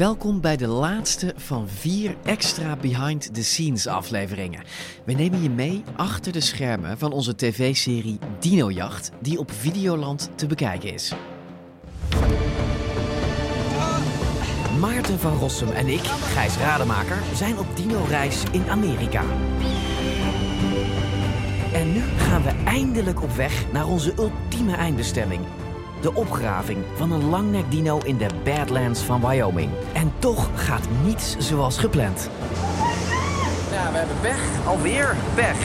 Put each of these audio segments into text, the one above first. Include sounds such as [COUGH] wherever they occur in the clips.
Welkom bij de laatste van vier extra behind the scenes afleveringen. We nemen je mee achter de schermen van onze tv-serie Dinojacht, die op Videoland te bekijken is. Maarten van Rossum en ik, Gijs Rademaker, zijn op dino-reis in Amerika. En nu gaan we eindelijk op weg naar onze ultieme eindbestemming. De opgraving van een langnekdino in de Badlands van Wyoming. En toch gaat niets zoals gepland. Ja, we hebben pech. Alweer pech.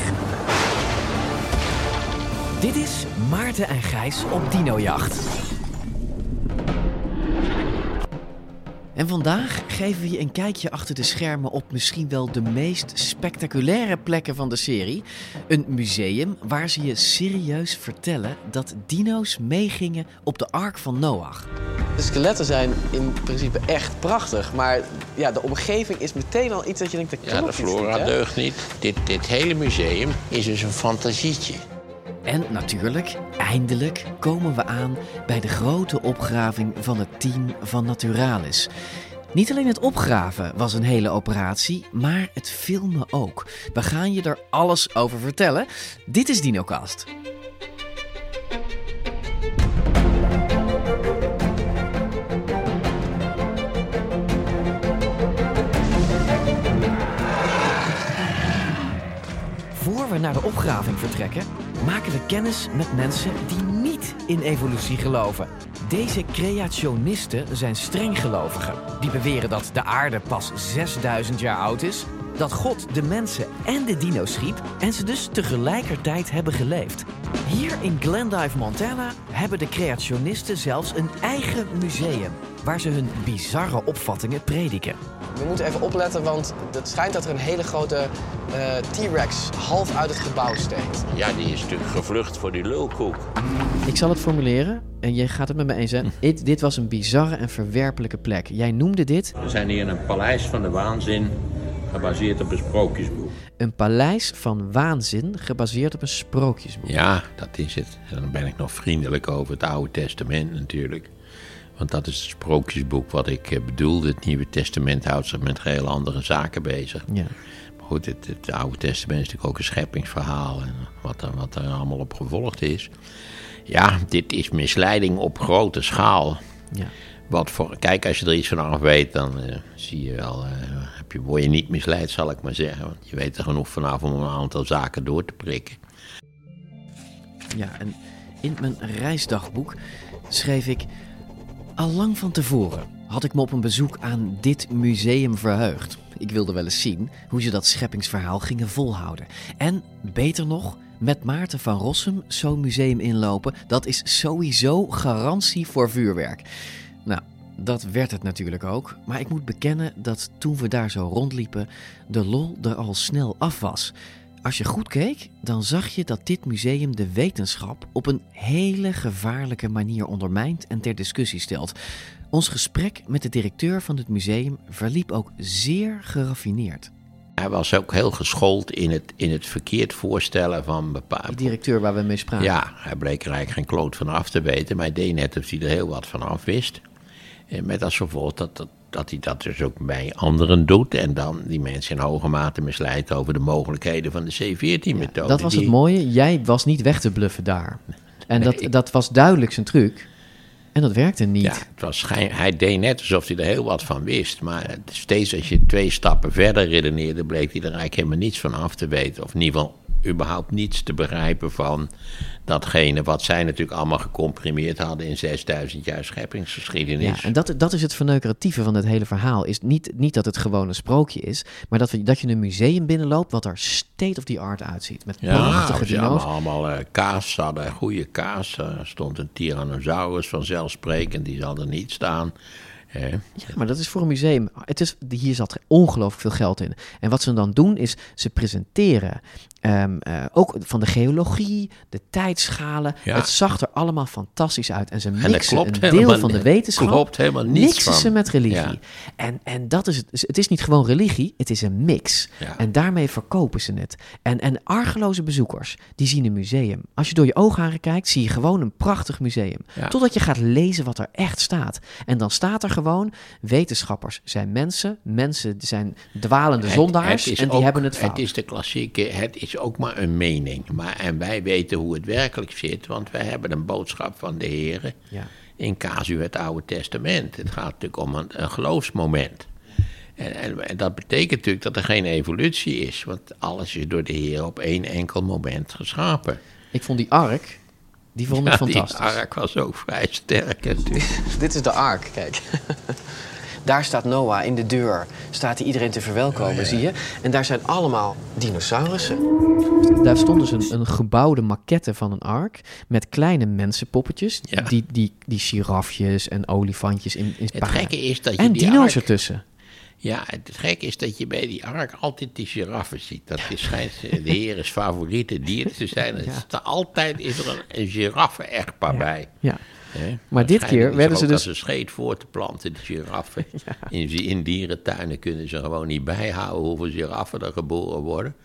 Dit is Maarten en Gijs op dinojacht. En vandaag geven we je een kijkje achter de schermen op misschien wel de meest spectaculaire plekken van de serie. Een museum waar ze je serieus vertellen dat dino's meegingen op de Ark van Noach. De skeletten zijn in principe echt prachtig, maar ja, de omgeving is meteen al iets dat je denkt, dat Ja, de flora niet, deugt niet. Dit, dit hele museum is dus een fantasietje. En natuurlijk, eindelijk komen we aan bij de grote opgraving van het team van Naturalis. Niet alleen het opgraven was een hele operatie, maar het filmen ook. We gaan je er alles over vertellen. Dit is DinoCast. Voor we naar de opgraving vertrekken, maken we kennis met mensen die niet in evolutie geloven. Deze creationisten zijn strenggelovigen. Die beweren dat de aarde pas 6000 jaar oud is, dat God de mensen en de dino's schiep en ze dus tegelijkertijd hebben geleefd. Hier in Glendive, Montana, hebben de creationisten zelfs een eigen museum waar ze hun bizarre opvattingen prediken. We moeten even opletten, want het schijnt dat er een hele grote eh, T-Rex half uit het gebouw steekt. Ja, die is natuurlijk gevlucht voor die lulkoek. Ik zal het formuleren en jij gaat het met me eens zijn. [LAUGHS] Dit, dit was een bizarre en verwerpelijke plek. Jij noemde dit We zijn hier in een paleis van de waanzin, gebaseerd op een sprookjesboek. een paleis van waanzin gebaseerd op een sprookjesboek. Ja, dat is het. En dan ben ik nog vriendelijk over het Oude Testament natuurlijk. Want dat is het sprookjesboek wat ik eh, bedoelde. Het Nieuwe Testament houdt zich met heel andere zaken bezig. Ja. Maar goed, het, het Oude Testament is natuurlijk ook een scheppingsverhaal. En wat er, wat er allemaal op gevolgd is. Ja, dit is misleiding op grote schaal. Ja. Wat voor, kijk, als je er iets van af weet, dan eh, zie je wel, eh, heb je, word je niet misleid, zal ik maar zeggen. Want je weet er genoeg vanaf om een aantal zaken door te prikken. ja, en in mijn reisdagboek schreef ik... Al lang van tevoren had ik me op een bezoek aan dit museum verheugd. Ik wilde wel eens zien hoe ze dat scheppingsverhaal gingen volhouden. En, beter nog, met Maarten van Rossum zo'n museum inlopen... dat is sowieso garantie voor vuurwerk. Nou, dat werd het natuurlijk ook. Maar ik moet bekennen dat toen we daar zo rondliepen... de lol er al snel af was... Als je goed keek, dan zag je dat dit museum de wetenschap op een hele gevaarlijke manier ondermijnt en ter discussie stelt. Ons gesprek met de directeur van het museum verliep ook zeer geraffineerd. Hij was ook heel geschoold in het, in het verkeerd voorstellen van bepaalde... Die directeur waar we mee spraken. Ja, hij bleek er eigenlijk geen kloot van af te weten, maar hij deed net of hij er heel wat van af wist. En met als gevolg dat, dat, dat hij dat dus ook bij anderen doet en dan die mensen in hoge mate misleidt over de mogelijkheden van de C14-methode. dat was het mooie. Jij was niet weg te bluffen daar. En dat, ik- dat was duidelijk zijn truc. En dat werkte niet. Ja, het was hij deed net alsof hij er heel wat van wist. Maar steeds als je twee stappen verder redeneerde, bleek hij er eigenlijk helemaal niets van af te weten. Of in ieder geval überhaupt niets te begrijpen van datgene wat zij natuurlijk allemaal gecomprimeerd hadden in 6000 jaar scheppingsgeschiedenis. Ja, en dat, dat is het verneukeratieve van het hele verhaal. Is niet, niet dat het gewoon een sprookje is, maar dat, we, dat je een museum binnenloopt wat er state of the art uitziet. Met Ja, prachtige dino's. allemaal eh, kaas, ze hadden goede kaas. Er stond een Tyrannosaurus vanzelfsprekend, die zal er niet staan. Hè? Ja, maar dat is voor een museum. Het is, hier zat ongelooflijk veel geld in. En wat ze dan doen is ze presenteren ehm, eh, ook van de geologie, de tijdschalen. Ja. Het zag er allemaal fantastisch uit. En ze En mixen klopt een deel helemaal van de wetenschap. klopt helemaal niets mixen van. ze met religie. Ja. En, en dat is het. Dus Het is niet gewoon religie, het is een mix. Ja. En daarmee verkopen ze het. En, en argeloze bezoekers, die zien een museum. Als je door je oogharen kijkt, zie je gewoon een prachtig museum. Totdat je gaat lezen wat er echt staat. En dan staat er gewoon, wetenschappers zijn mensen. Mensen zijn dwalende zondaars is en die ook- hebben het fout. Het is de klassieke, het is ook maar een mening. Maar, en wij weten hoe het werkelijk zit, want wij hebben een boodschap van de Heer Ja. in casu het Oude Testament. Het gaat natuurlijk om een, een geloofsmoment. En, en, en dat betekent natuurlijk dat er geen evolutie is, want alles is door de Heer op één enkel moment geschapen. Ik vond die ark, die vond ik Ja, fantastisch. Die ark was ook vrij sterk natuurlijk. [LAUGHS] Dit is de ark, kijk. [LAUGHS] Daar staat Noah in de deur. Staat hij iedereen te verwelkomen, zie je? En daar zijn allemaal dinosaurussen. Daar stond dus een, een gebouwde maquette van een ark met kleine mensenpoppetjes. Ja. Die, die, die girafjes en olifantjes in, in Het gekke is dat je En die dino's ark- ertussen. Ja, het gekke is dat je bij die ark altijd die giraffen ziet. Dat is, schijnt de heres favoriete dier te zijn. Het Ja. is er altijd is er een, een giraffe-echtpaar bij. Ja. Maar dit keer er werden ze dus- als een scheet voor te planten, de giraffen. [LAUGHS] in, in dierentuinen kunnen ze gewoon niet bijhouden hoeveel giraffen er geboren worden.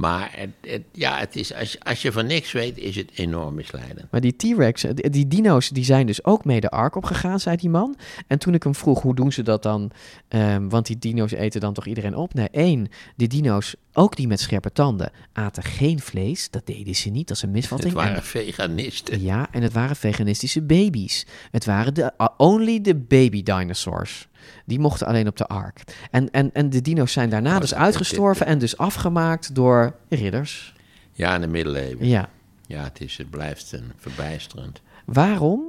Maar het, het- ja, het is, als, je- als je van niks weet, is het enorm misleidend. Maar die T-Rex, eh, die, dino's, die zijn dus ook mee de ark opgegaan, zei die man. En toen ik hem vroeg, hoe doen ze dat dan? Ehm, want die dino's eten dan toch iedereen op? Nee, één, die dino's, ook die met scherpe tanden, aten geen vlees. Dat deden ze niet, dat is een Het misvatting. waren En- veganisten. ja, en het waren veganistische baby's. Het waren de only the baby dinosaurs. Die mochten alleen op de ark. En, en, en de dino's zijn daarna Oh, dus uitgestorven en dus afgemaakt door ridders. Ja, in de middeleeuwen. Ja. Ja, het, is, het blijft een verbijsterend. Waarom?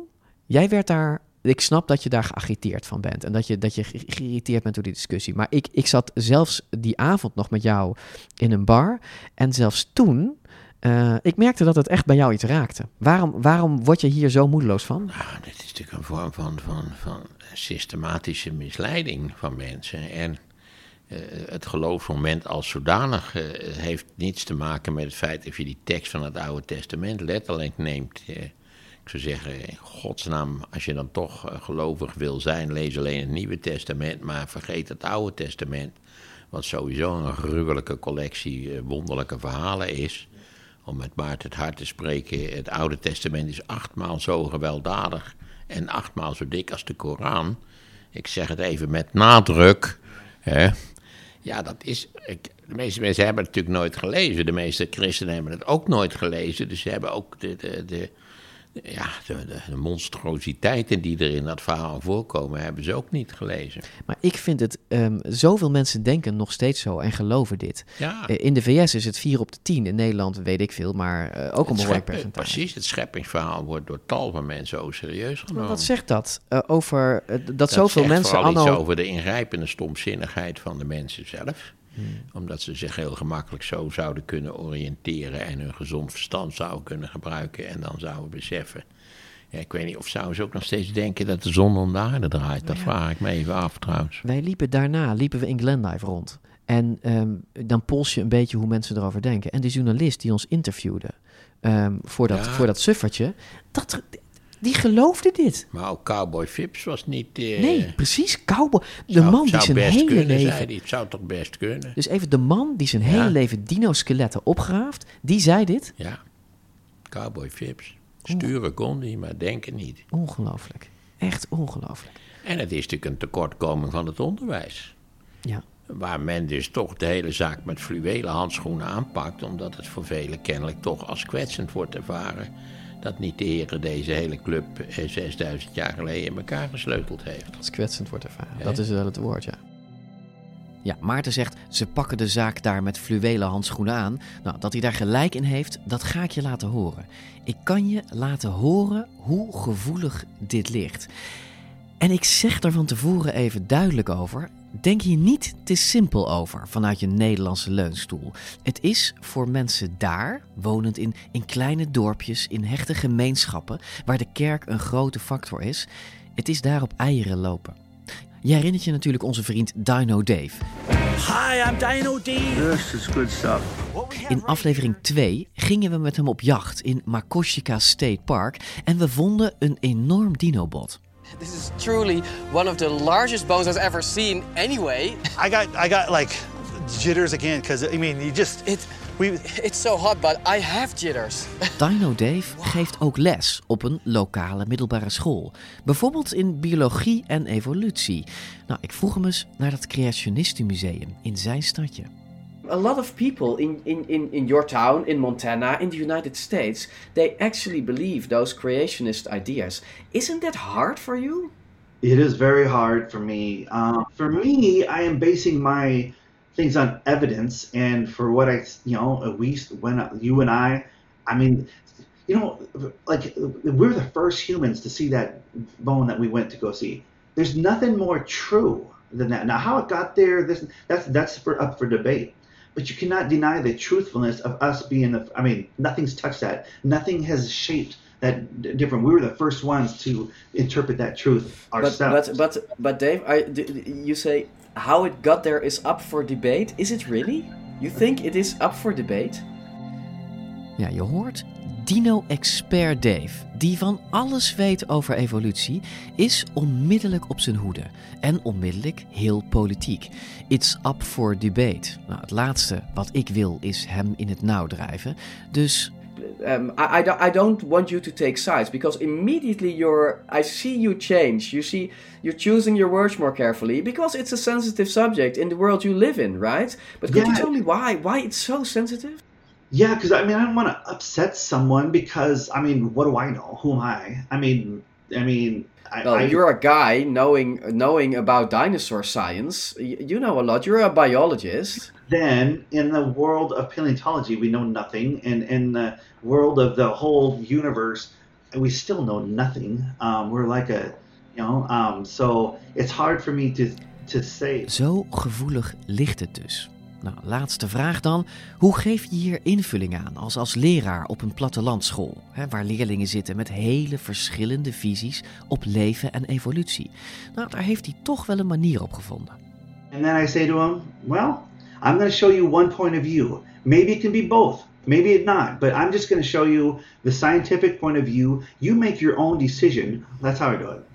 Jij werd daar. Ik snap dat je daar geagiteerd van bent en dat je, dat je ge- geïrriteerd bent door die discussie. Maar ik, ik zat zelfs die avond nog met jou in een bar. En zelfs toen. Eh, ik merkte dat het echt bij jou iets raakte. Waarom, waarom word je hier zo moedeloos van? Nou, dit is natuurlijk een vorm van, van, van systematische misleiding van mensen. En eh, het geloofsmoment als zodanig eh, heeft niets te maken met het feit of je die tekst van het Oude Testament letterlijk neemt. Ik zou zeggen, in godsnaam, als je dan toch gelovig wil zijn, lees alleen het Nieuwe Testament, maar vergeet het Oude Testament. Wat sowieso een gruwelijke collectie wonderlijke verhalen is. Om met Maarten het hart te spreken, het Oude Testament is achtmaal zo gewelddadig en achtmaal zo dik als de Koran. Ik zeg het even met nadruk. Hè. Ja, dat is. Ik, de meeste mensen hebben het natuurlijk nooit gelezen. De meeste christenen hebben het ook nooit gelezen. Dus ze hebben ook de, de, de, ja, de, de, de monstruositeiten die er in dat verhaal voorkomen, hebben ze ook niet gelezen. Maar ik vind het. ehm, zoveel mensen denken nog steeds zo en geloven dit. Ja. Eh, in de VS is het 4 op de 10. In Nederland weet ik veel, maar eh, ook een behoorlijk scheppen- percentage. Precies, het scheppingsverhaal wordt door tal van mensen ook serieus Maar genomen. wat zegt dat eh, over eh, dat, Dat zoveel zegt mensen vooral anno... iets over de ingrijpende stomzinnigheid van de mensen zelf. Omdat ze zich heel gemakkelijk zo zouden kunnen oriënteren en hun gezond verstand zouden kunnen gebruiken. En dan zouden beseffen. Ja, ik weet niet of zouden ze ook nog steeds denken dat de zon om de aarde draait. Dat vraag ik me even af trouwens. Wij liepen daarna, liepen we in Glendive rond. En ehm, dan pols je een beetje hoe mensen erover denken. En de journalist die ons interviewde ehm, voor, dat, Ja. voor dat suffertje, dat, die geloofde dit. Maar ook Cowboy Phipps was niet. eh, Nee, precies, cowboy. De zou- man die zijn best hele kunnen, leven... Het zou toch best kunnen. Dus even de man die zijn Ja. hele leven dino-skeletten opgraaft, die zei dit. Ja, Cowboy Phipps. Sturen kon hij, maar denken niet. Ongelooflijk. Echt ongelooflijk. En het is natuurlijk een tekortkoming van het onderwijs. Ja. Waar men dus toch de hele zaak met fluwelen handschoenen aanpakt, omdat het voor velen kennelijk toch als kwetsend wordt ervaren. Dat niet de heren deze hele club eh, 6000 jaar geleden in elkaar gesleuteld heeft. Als kwetsend wordt ervaren. Dat is wel het woord, ja. Ja, Maarten zegt, ze pakken de zaak daar met fluwelen handschoenen aan. Nou, dat hij daar gelijk in heeft, dat ga ik je laten horen. Ik kan je laten horen hoe gevoelig dit ligt. En ik zeg daar van tevoren even duidelijk over. Denk hier niet te simpel over vanuit je Nederlandse leunstoel. Het is voor mensen daar, wonend in, in kleine dorpjes, in hechte gemeenschappen, waar de kerk een grote factor is, het is daar op eieren lopen. Je herinnert je natuurlijk onze vriend Dino Dave. Hi, I'm Dino D. This is good stuff. In aflevering 2 gingen we met hem op jacht in Makoshika State Park en we vonden een enorm dinobot. This is truly one of the largest bones I've ever seen anyway. I got I got like jitters again because I mean you just It, we it's so hot, but I have jitters. [LAUGHS] Dino Dave geeft ook les op een lokale middelbare school. Bijvoorbeeld in biologie en evolutie. Nou, ik vroeg hem eens naar dat Creationistenmuseum in zijn stadje. A lot of people in, in, in, in your town, in Montana, in the United States, they actually believe those creationist ideas. Isn't that hard for you? It is very hard for me. Um, for me, I am basing my things on evidence, and for what I, you know, we when you and I, I mean, you know, like we're the first humans to see that bone that we went to go see. There's nothing more true than that. Now, how it got there, this that's that's for up for debate. But you cannot deny the truthfulness of us being the. I mean, nothing's touched that. Nothing has shaped that d- different. We were the first ones to interpret that truth But, ourselves. but, but, but Dave, I, d- d- you say how it got there is up for debate. Is it really? You think it is up for debate? Ja, je hoort Dino-expert Dave, die van alles weet over evolutie, is onmiddellijk op zijn hoede. En onmiddellijk heel politiek. It's up for debate. Nou, het laatste wat ik wil is hem in het nauw drijven. Dus Um, I, I, don't- I don't want you to take sides because immediately you're. I see you change. You see, you're choosing your words more carefully because it's a sensitive subject in the world you live in, right? But could you Yeah. tell me why? Why it's so sensitive? Yeah, because I mean, I don't want to upset someone because I mean, what do I know? Who am I? I mean, I mean, I, Well, I you're a guy knowing knowing about dinosaur science. You know a lot. You're a biologist. then in the world of paleontology, we know nothing, and in the world of the whole universe, we still know nothing. Um, we're like a, you know, um, so it's hard for me to to say. zo gevoelig ligt het dus. Nou, laatste vraag dan. Hoe geef je hier invulling aan als, als leraar op een plattelandschool? Hè, waar leerlingen zitten met hele verschillende visies op leven en evolutie. Nou, daar heeft hij toch wel een manier op gevonden. And then I say to him, well, I'm going to show you one point of view. Maybe it can be both. Maybe it not. But I'm just going to show you the scientific point of view. You make your own decision. That's how I do it.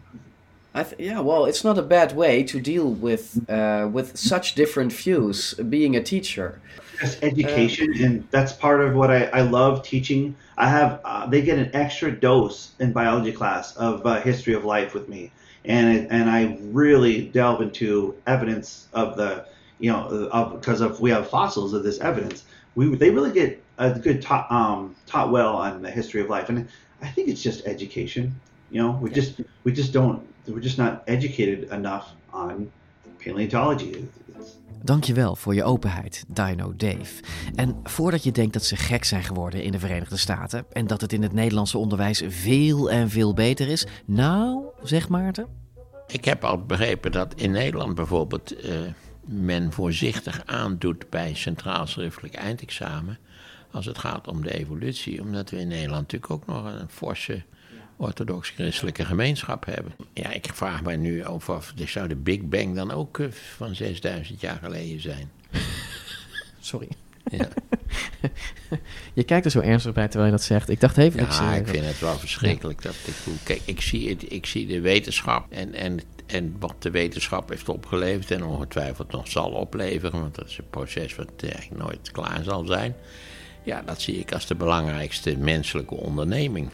I th- yeah, well, it's not a bad way to deal with uh, with such different views. Being a teacher. Just education, and that's part of what I, I love teaching. I have uh, they get an extra dose in biology class of uh, history of life with me, and it, and I really delve into evidence of the you know of because of we have fossils of this evidence. We they really get a good taught um, taught well on the history of life, and I think it's just education. You know, we just we just don't we're just not educated enough on paleontology. Dankjewel voor je openheid, Dino Dave. En voordat je denkt dat ze gek zijn geworden in de Verenigde Staten en dat het in het Nederlandse onderwijs veel en veel beter is, nou, zeg Maarten. Ik heb al begrepen dat in Nederland bijvoorbeeld eh, men voorzichtig aandoet bij centraal schriftelijk eindexamen. als het gaat om de evolutie. Omdat we in Nederland natuurlijk ook nog een forse orthodox-christelijke gemeenschap hebben. Ja, ik vraag mij nu af of zou de Big Bang dan ook eh, van 6000 jaar geleden zijn. [LAUGHS] Sorry. Ja. [LAUGHS] Je kijkt er zo ernstig bij terwijl je dat zegt. Ik dacht even... Ja, ik vind het wel verschrikkelijk. Dat ik, kijk, ik zie, het, ik zie de wetenschap en, en, en wat de wetenschap heeft opgeleverd en ongetwijfeld nog zal opleveren, want dat is een proces wat eigenlijk nooit klaar zal zijn. Ja, dat zie ik als de belangrijkste menselijke onderneming.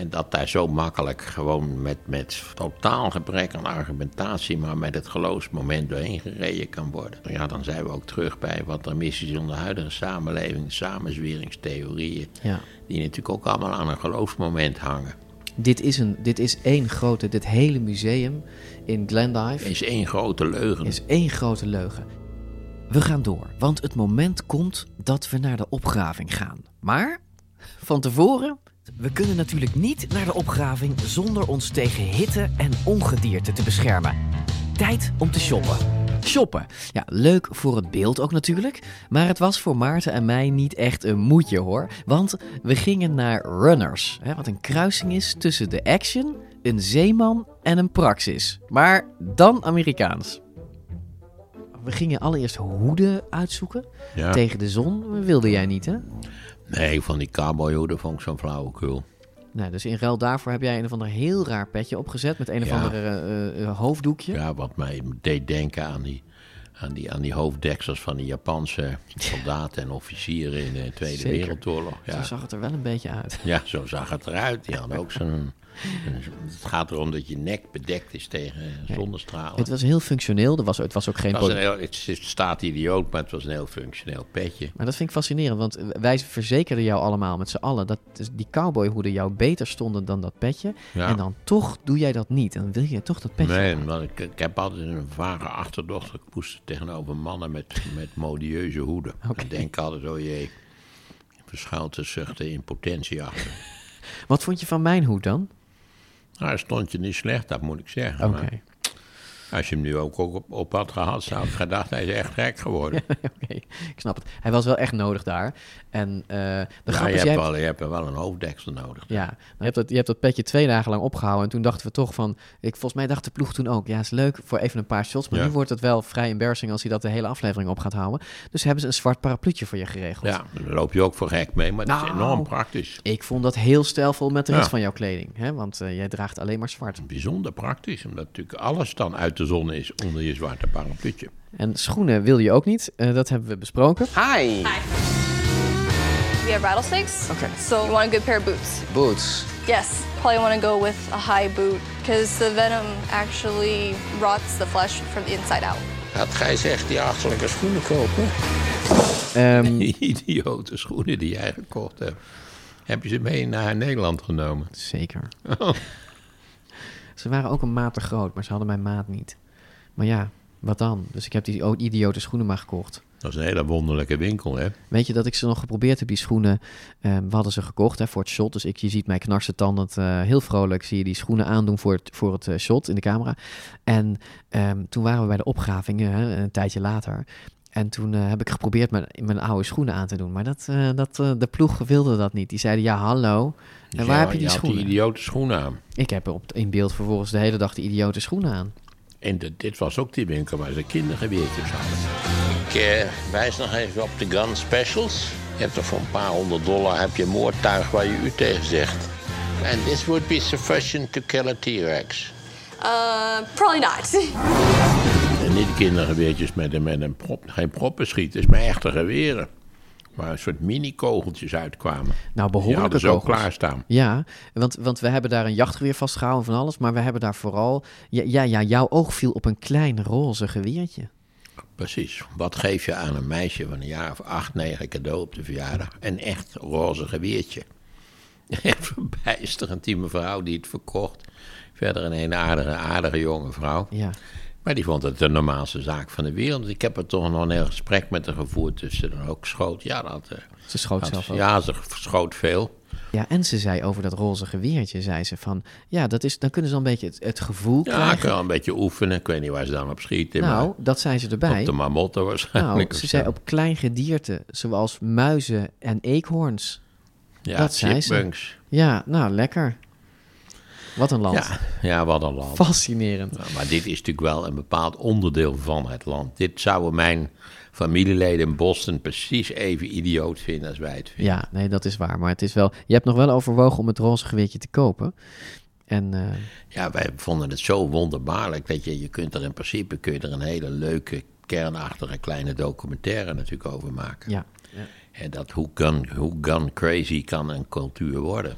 En dat daar zo makkelijk gewoon met, met totaal gebrek aan argumentatie, maar met het geloofsmoment doorheen gereden kan worden. Ja, dan zijn we ook terug bij wat er mis is in de huidige samenleving, samenzweringstheorieën, Ja. die natuurlijk ook allemaal aan een geloofsmoment hangen. Dit is, een, dit is één grote... Dit hele museum in Glendive... Is één grote leugen. Is één grote leugen. We gaan door, want het moment komt dat we naar de opgraving gaan. Maar, van tevoren... We kunnen natuurlijk niet naar de opgraving zonder ons tegen hitte en ongedierte te beschermen. Tijd om te shoppen. Shoppen. Ja, leuk voor het beeld ook natuurlijk. Maar het was voor Maarten en mij niet echt een moedje hoor. Want we gingen naar Runners. Hè, wat een kruising is tussen de Action een zeeman en een praxis. Maar dan Amerikaans. We gingen allereerst hoeden uitzoeken Ja. tegen de zon. Wilde jij niet, hè? Nee, van die cowboyhoeden vond ik zo'n flauwekul. Nou, dus in ruil daarvoor heb jij een of ander heel raar petje opgezet met een of Ja. ander eh, eh, hoofddoekje. Ja, wat mij deed denken aan die, aan die, aan die hoofddeksels van die Japanse soldaten en officieren in de Tweede Zeker. Wereldoorlog. Ja. Zo zag het er wel een beetje uit. ja, zo zag het eruit. Die hadden ook zo'n... [LAUGHS] Het gaat erom dat je nek bedekt is tegen zonnestralen. Het was heel functioneel. Er was, het was ook geen... Het, was heel, het staat idioot, maar het was een heel functioneel petje. Maar dat vind ik fascinerend, want wij verzekerden jou allemaal met z'n allen dat die cowboyhoeden jou beter stonden dan dat petje. Ja. En dan toch doe jij dat niet. En dan wil je toch dat petje. Nee, want ik, ik heb altijd een vage achterdocht. Ik poeste tegenover mannen met, met modieuze hoeden. [LAUGHS] Ik denk altijd, oh jee, verschuilt de zuchten in potentie achter. [LAUGHS] Wat vond je van mijn hoed dan? Nou, stond je niet slecht, dat moet ik zeggen. Oké. Als je hem nu ook op, op had gehad, zou ik gedacht, hij is echt gek geworden. [LAUGHS] Oké, ik snap het. Hij was wel echt nodig daar. En eh, de Ja, grap je, is, hebt wel, je hebt wel een hoofddeksel nodig. Ja, nou, je, hebt dat, je hebt dat petje twee dagen lang opgehouden. En toen dachten we toch van... Ik, volgens mij dacht de ploeg toen ook... Ja, is leuk voor even een paar shots. Maar Ja. nu wordt het wel vrij embarrassing als hij dat de hele aflevering op gaat houden. Dus hebben ze een zwart parapluutje voor je geregeld. Ja, daar loop je ook voor gek mee, maar dat is Nou. enorm praktisch. Ik vond dat heel stijlvol met de rest Ja. van jouw kleding. Hè? Want eh, jij draagt alleen maar zwart. Bijzonder praktisch, omdat natuurlijk alles dan uit de zon is onder je zwarte parapluutje. En schoenen wil je ook niet. Eh, dat hebben we besproken. Hi. We have rattlesnakes. Okay. So you want a good pair of boots. Boots. Yes. Probably want to go with a high boot because the venom actually rots the flesh from the inside out. Had gij zegt die achterlijke schoenen kopen? Ehm, [LAUGHS] Idiote schoenen die jij gekocht hebt. Heb je ze mee naar Nederland genomen? Zeker. Oh. [LAUGHS] Ze waren ook een maat te groot, maar ze hadden mijn maat niet. Maar ja, wat dan? Dus ik heb die idiote schoenen maar gekocht. Dat is een hele wonderlijke winkel, hè? Weet je dat ik ze nog geprobeerd heb, die schoenen? eh, we hadden ze gekocht hè, voor het shot. Dus ik, je ziet mij knarsen tandend eh, heel vrolijk. Zie je die schoenen aandoen voor het, voor het eh, shot in de camera. En ehm, toen waren we bij de opgravingen, een tijdje later. En toen eh, heb ik geprobeerd mijn, mijn oude schoenen aan te doen. Maar dat, eh, dat, eh, de ploeg wilde dat niet. Die zeiden, ja, hallo. En waar ja, heb je die had schoenen? die idiote schoenen aan. Ik heb op, in beeld vervolgens de hele dag de idiote schoenen aan. En de- dit was ook die winkel waar ze kindergeweertjes hadden. Ik wijs nog even op de gun specials. Je hebt er voor een paar honderd dollar heb je moordtuig waar je u tegen zegt. And this would be sufficient to kill a T-Rex. Uh, probably not. [LAUGHS] En niet kindergeweertjes met, een- met een prop, geen proppenschieters, maar echte geweren. Waar een soort mini-kogeltjes uitkwamen. Nou, Die behoorlijke hadden ze ook kogels. klaarstaan. Ja, want, want we hebben daar een jachtgeweer vastgehouden van alles. Maar we hebben daar vooral... Ja, ja, ja, jouw oog viel op een klein roze geweertje. Precies. Wat geef je aan een meisje van een jaar of acht, negen cadeau op de verjaardag? Een echt roze geweertje. [LAUGHS] Echt verbijsterend, die mevrouw die het verkocht. Verder een hele aardige, aardige jonge vrouw. Ja. Maar die vond het de normaalste zaak van de wereld. Ik heb er toch nog een heel gesprek met haar gevoerd. Dus ze dan ook schoot. Ja, dat, eh, Ze schoot had- zelf ook. Ja, ze schoot veel. Ja, en ze zei over dat roze geweertje, zei ze van... Ja, dat is, dan kunnen ze al een beetje het, het gevoel Ja, krijgen. kan wel een beetje oefenen. Ik weet niet waar ze dan op schieten. Nou, maar dat zei ze erbij. Op de marmotten waarschijnlijk. Nou, ze zei op klein gedierte, zoals muizen en eekhoorns. Ja, dat zei ze. chipmunks. Ja, nou, lekker. Wat een land. Ja, ja, wat een land. Fascinerend. Maar dit is natuurlijk wel een bepaald onderdeel van het land. Dit zouden mijn familieleden in Boston precies even idioot vinden als wij het vinden. Ja, nee, dat is waar. Maar het is wel... Je hebt nog wel overwogen om het roze geweertje te kopen. En eh, Ja, wij vonden het zo wonderbaarlijk dat je, je kunt er in principe kun je er een hele leuke, kernachtige kleine documentaire natuurlijk over maken. ja. ja. En dat hoe gun, hoe gun crazy kan een cultuur worden.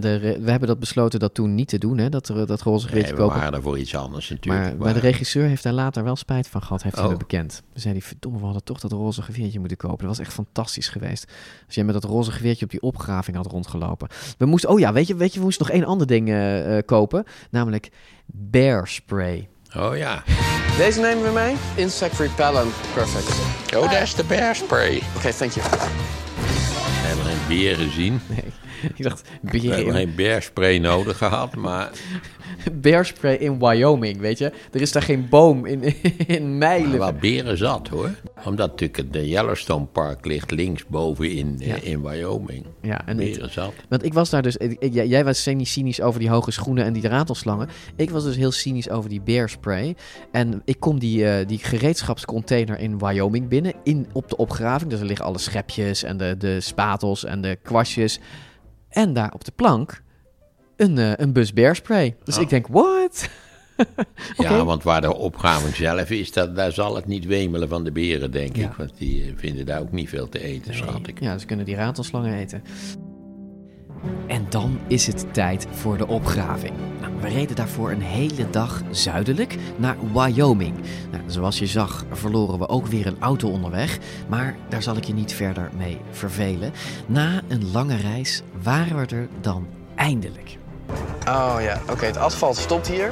De, we hebben dat besloten dat toen niet te doen, hè, dat, dat roze geweertje Nee, we kopen. waren er voor iets anders natuurlijk. Maar, maar de regisseur heeft daar later wel spijt van gehad, heeft hij Oh. me bekend. We zei die verdomme, we hadden toch dat roze geweertje moeten kopen. Dat was echt fantastisch geweest. Als jij met dat roze geweertje op die opgraving had rondgelopen. We moesten, oh ja, weet je, weet je we moesten nog één ander ding eh, eh, kopen. Namelijk bear spray. Oh ja. Deze nemen we mee. Insect repellent. Perfect. Oh, dat is de bear spray. Oké, thank you. We hebben geen beer gezien. Nee. [LAUGHS] ik dacht, We beren hebben in, geen bearspray nodig gehad, maar [LAUGHS] bearspray in Wyoming, weet je. Er is daar geen boom in, [LAUGHS] in mijlen. wel beren zat hoor. Omdat natuurlijk het eh, Yellowstone Park ligt linksboven in, eh, Ja. in Wyoming. Ja, en Beren zat. Want ik was daar dus... ik- jij- jij was semi-cynisch over die hoge schoenen en die ratelslangen. Ik was dus heel cynisch over die bearspray. En ik kom die, eh, die gereedschapscontainer in Wyoming binnen. In, op de opgraving. Dus er liggen alle schepjes en de, de spatels en de kwastjes. En daar op de plank een, eh, een bus bearspray. Dus Oh. ik denk, what? [LAUGHS] Ja, want waar de opgraving zelf is, dat, daar zal het niet wemelen van de beren, denk Ja. ik. Want die eh, vinden daar ook niet veel te eten, schat ik. Ja, ze kunnen die ratelslangen eten. En dan is het tijd voor de opgraving. Nou, we reden daarvoor een hele dag zuidelijk naar Wyoming. Nou, zoals je zag verloren we ook weer een auto onderweg, maar daar zal ik je niet verder mee vervelen. Na een lange reis waren we er dan eindelijk. Oh ja, oké, het asfalt stopt hier.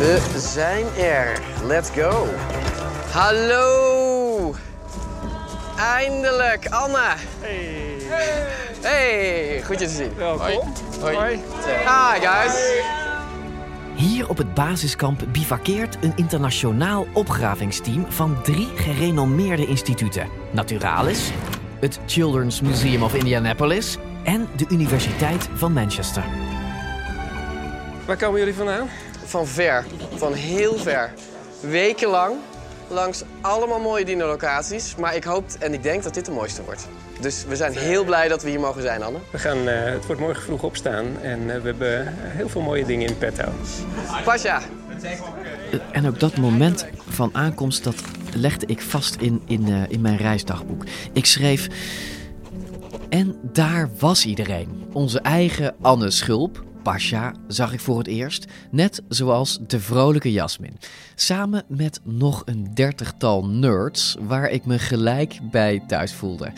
We zijn er. Let's go. Hallo. Eindelijk, Anne. Hey. Hey, goed je te zien. Welkom. Hoi. Hoi. Hi guys. Hier op het basiskamp bivakkeert een internationaal opgravingsteam van drie gerenommeerde instituten: Naturalis, het Children's Museum of Indianapolis en de Universiteit van Manchester. Waar komen jullie vandaan? Van ver, van heel ver. Wekenlang, langs allemaal mooie dino-locaties. Maar ik hoop en ik denk dat dit de mooiste wordt. Dus we zijn heel blij dat we hier mogen zijn, Anne. We gaan, eh, het wordt morgen vroeg opstaan en eh, we hebben heel veel mooie dingen in petto. Pasja. En ook dat moment van aankomst, dat legde ik vast in, in, eh, in mijn reisdagboek. Ik schreef... En daar was iedereen. Onze eigen Anne Schulp, Pasha, zag ik voor het eerst. Net zoals de vrolijke Jasmin. Samen met nog een dertigtal nerds waar ik me gelijk bij thuis voelde.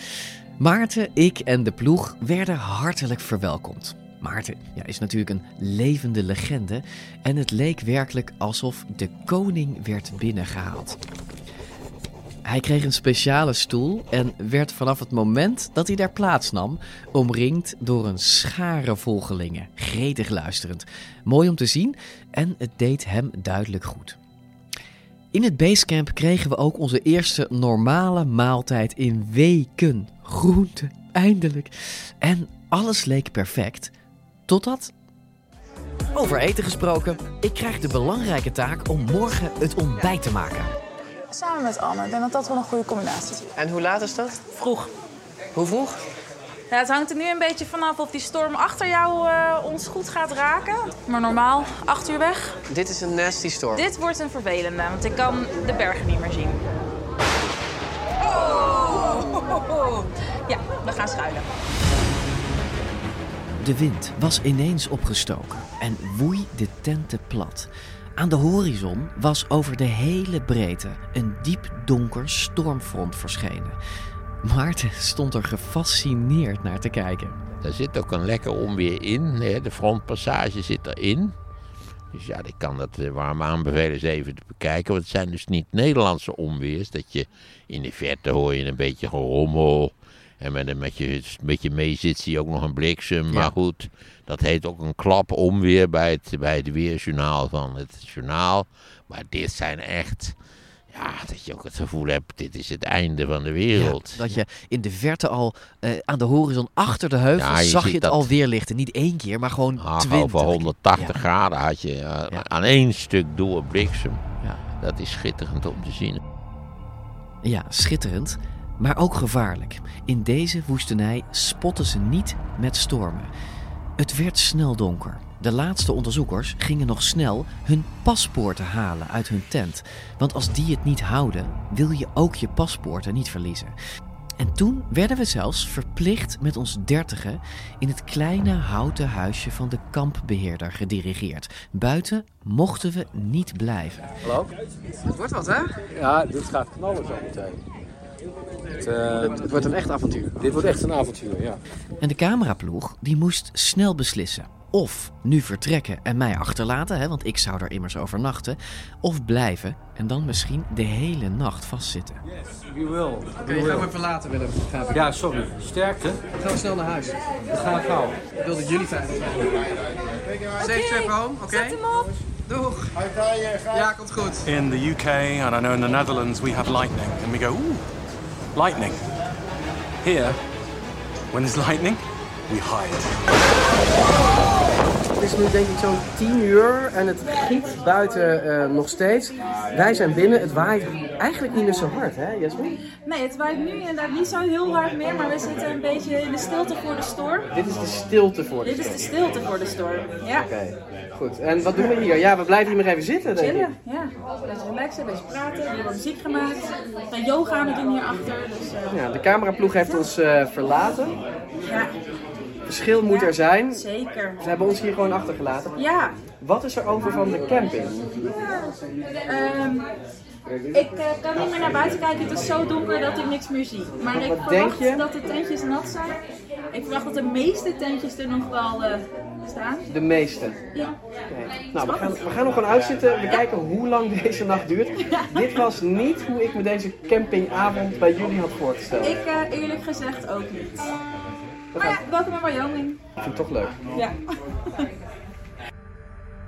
Maarten, ik en de ploeg werden hartelijk verwelkomd. Maarten ja, is natuurlijk een levende legende en het leek werkelijk alsof de koning werd binnengehaald. Hij kreeg een speciale stoel en werd vanaf het moment dat hij daar plaatsnam omringd door een schare volgelingen, gretig luisterend. Mooi om te zien en het deed hem duidelijk goed. In het basecamp kregen we ook onze eerste normale maaltijd in weken. Groente, eindelijk. En alles leek perfect, totdat... Over eten gesproken, ik krijg de belangrijke taak om morgen het ontbijt te maken. Samen met Anne. Ik denk dat dat wel een goede combinatie is. En hoe laat is dat? Vroeg. Hoe vroeg? Ja, het hangt er nu een beetje vanaf of die storm achter jou eh, ons goed gaat raken. Maar normaal, acht uur weg. Dit is een nasty storm. Dit wordt een vervelende, want ik kan de bergen niet meer zien. Oh. Ja, we gaan schuilen. De wind was ineens opgestoken en woei de tenten plat. Aan de horizon was over de hele breedte een diep donker stormfront verschenen. Maarten stond er gefascineerd naar te kijken. Daar zit ook een lekker onweer in. De frontpassage zit erin. Dus ja, ik kan dat eh, warm aanbevelen eens even te bekijken. Want het zijn dus niet Nederlandse onweers. Dat je in de verte hoor je een beetje gerommel. En met met je, een beetje mee zit zie je ook nog een bliksem. Maar goed, dat heet ook een klap onweer bij het, bij het weerjournaal van het journaal. Maar dit zijn echt... Ja, dat je ook het gevoel hebt, dit is het einde van de wereld. Ja, dat je in de verte al eh, aan de horizon achter de heuvel Ja, je zag je het dat- alweer lichten. Niet één keer, maar gewoon Ah, twintig. over 180 graden had je eh, aan één stuk door bliksem. Ja. Dat is schitterend om te zien. Ja, schitterend, maar ook gevaarlijk. In deze woestenij spotten ze niet met stormen. Het werd snel donker. De laatste onderzoekers gingen nog snel hun paspoorten halen uit hun tent. Want als die het niet houden, wil je ook je paspoorten niet verliezen. En toen werden we zelfs verplicht met ons dertigen in het kleine houten huisje van de kampbeheerder gedirigeerd. Buiten mochten we niet blijven. Hallo? Het wordt wat, hè? Ja, dit gaat knallen zo meteen. Het, eh, Het wordt een echt avontuur. Dit wordt echt een avontuur, ja. En de cameraploeg die moest snel beslissen. of nu vertrekken en mij achterlaten, hè, want ik zou daar immers overnachten, of blijven en dan misschien de hele nacht vastzitten. You will. Oké, je gaat me verlaten, Willem. Ga even. Ja, sorry. Sterkte. Gaan we snel naar huis. Dat gaat gauw. Ik wil dat jullie veilig zijn. Safe trip home, oké? Zet hem op. Doeg. Ja, komt goed. In the UK and I know in the Netherlands we have lightning, and we go, ooh, lightning. Here, when there's lightning, we hide. Het is nu denk ik zo'n 10 uur en het giet buiten eh, nog steeds. Wij zijn binnen, het waait eigenlijk niet meer zo hard, hè Jasmin? Nee, het waait nu inderdaad niet zo heel hard meer, maar we zitten een beetje in de stilte voor de storm. Dit is de stilte voor de Dit is storm. de stilte voor de storm. Ja. Oké, goed. En wat doen we hier? Ja, we blijven hier nog even zitten, denk ik. Chillen, ja. Beetje relaxen, beetje praten. We hebben muziek gemaakt. Gaan yoga aan het doen hierachter. Dus, eh, Ja, de cameraploeg heeft ons eh, verlaten. ja, Verschil moet er zijn. zeker. Ze hebben ons hier gewoon achtergelaten. Ja, Wat is er over van de camping? ehm, ik eh, kan niet meer naar buiten kijken. Het is zo donker dat ik niks meer zie. Maar ik verwacht denk je? dat de tentjes nat zijn. Ik verwacht dat de meeste tentjes er nog wel eh, staan. De meeste. Ja. Nou, we gaan, we gaan nog gewoon uitzitten. We kijken hoe lang deze nacht duurt. [LAUGHS] Dit was niet hoe ik me deze campingavond bij jullie had voorgesteld. Ik eh, eerlijk gezegd ook niet. Maar ja, welkom in Wyoming. Ik vind het toch leuk. Ja.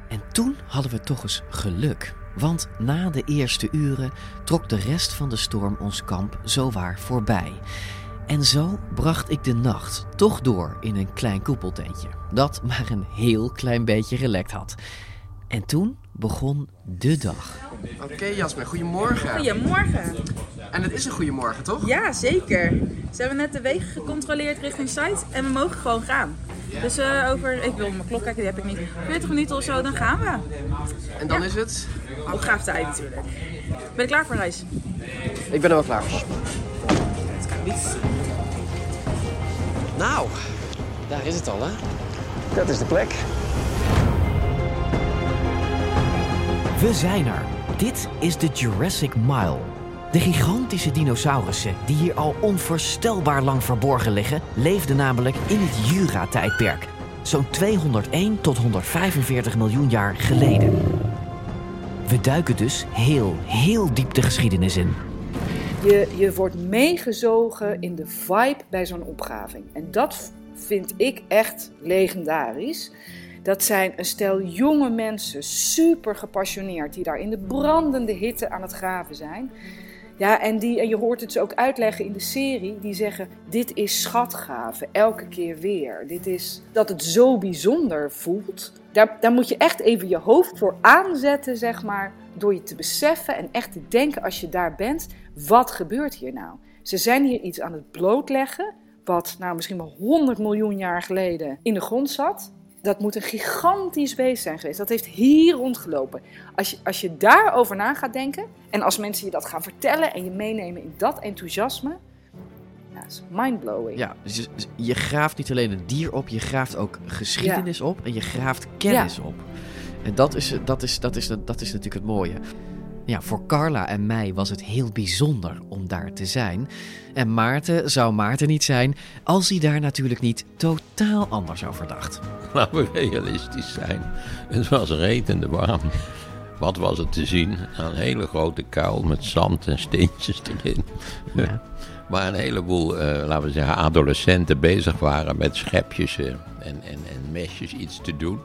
En toen hadden we toch eens geluk. Want na de eerste uren trok de rest van de storm ons kamp zowaar voorbij. En zo bracht ik de nacht toch door in een klein koepeltentje. Dat maar een heel klein beetje relekt had. En toen begon de dag. Oké Jasmin, goedemorgen. Goedemorgen. En het is een goedemorgen, toch? Ja, zeker. Ze hebben net de wegen gecontroleerd richting site en we mogen gewoon gaan. Dus eh, over, ik wil mijn klok kijken, die heb ik niet. 40 minuten of zo, dan gaan we. En dan is het? Opgaaftijd natuurlijk. Ben je klaar voor reis? Ik ben er wel klaar voor. Nou, daar is het al, hè? Dat is de plek. We zijn er. Dit is de Jurassic Mile. De gigantische dinosaurussen, die hier al onvoorstelbaar lang verborgen liggen, leefden namelijk in het Jura-tijdperk. Zo'n 201 tot 145 miljoen jaar geleden. We duiken dus heel, heel diep de geschiedenis in. Je, je wordt meegezogen in de vibe bij zo'n opgraving. En dat vind ik echt legendarisch. Dat zijn een stel jonge mensen, super gepassioneerd, die daar in de brandende hitte aan het graven zijn. Ja, en, die, en je hoort het ze ook uitleggen in de serie, die zeggen: Dit is schatgraven, elke keer weer. Dit is dat het zo bijzonder voelt. Daar, daar moet je echt even je hoofd voor aanzetten, zeg maar, door je te beseffen en echt te denken als je daar bent: wat gebeurt hier nou? Ze zijn hier iets aan het blootleggen, wat nou misschien wel 100 miljoen jaar geleden in de grond zat. Dat moet een gigantisch beest zijn geweest. Dat heeft hier rondgelopen. Als je, als je daarover na gaat denken. En als mensen je dat gaan vertellen en je meenemen in dat enthousiasme. Ja, dat is mindblowing. Ja, dus je, je graaft niet alleen een dier op, je graaft ook geschiedenis op en je graaft kennis Ja. op. En dat is, dat, is, dat, is, dat is natuurlijk het mooie. Ja, voor Carla en mij was het heel bijzonder om daar te zijn. En Maarten zou Maarten niet zijn als hij daar natuurlijk niet totaal anders over dacht. Laten we realistisch zijn. Het was retende warm. Wat was het te zien? Een hele grote kuil met zand en steentjes erin. Ja. [LAUGHS] Waar een heleboel, eh, laten we zeggen, adolescenten bezig waren met schepjes eh, en, en, en mesjes iets te doen.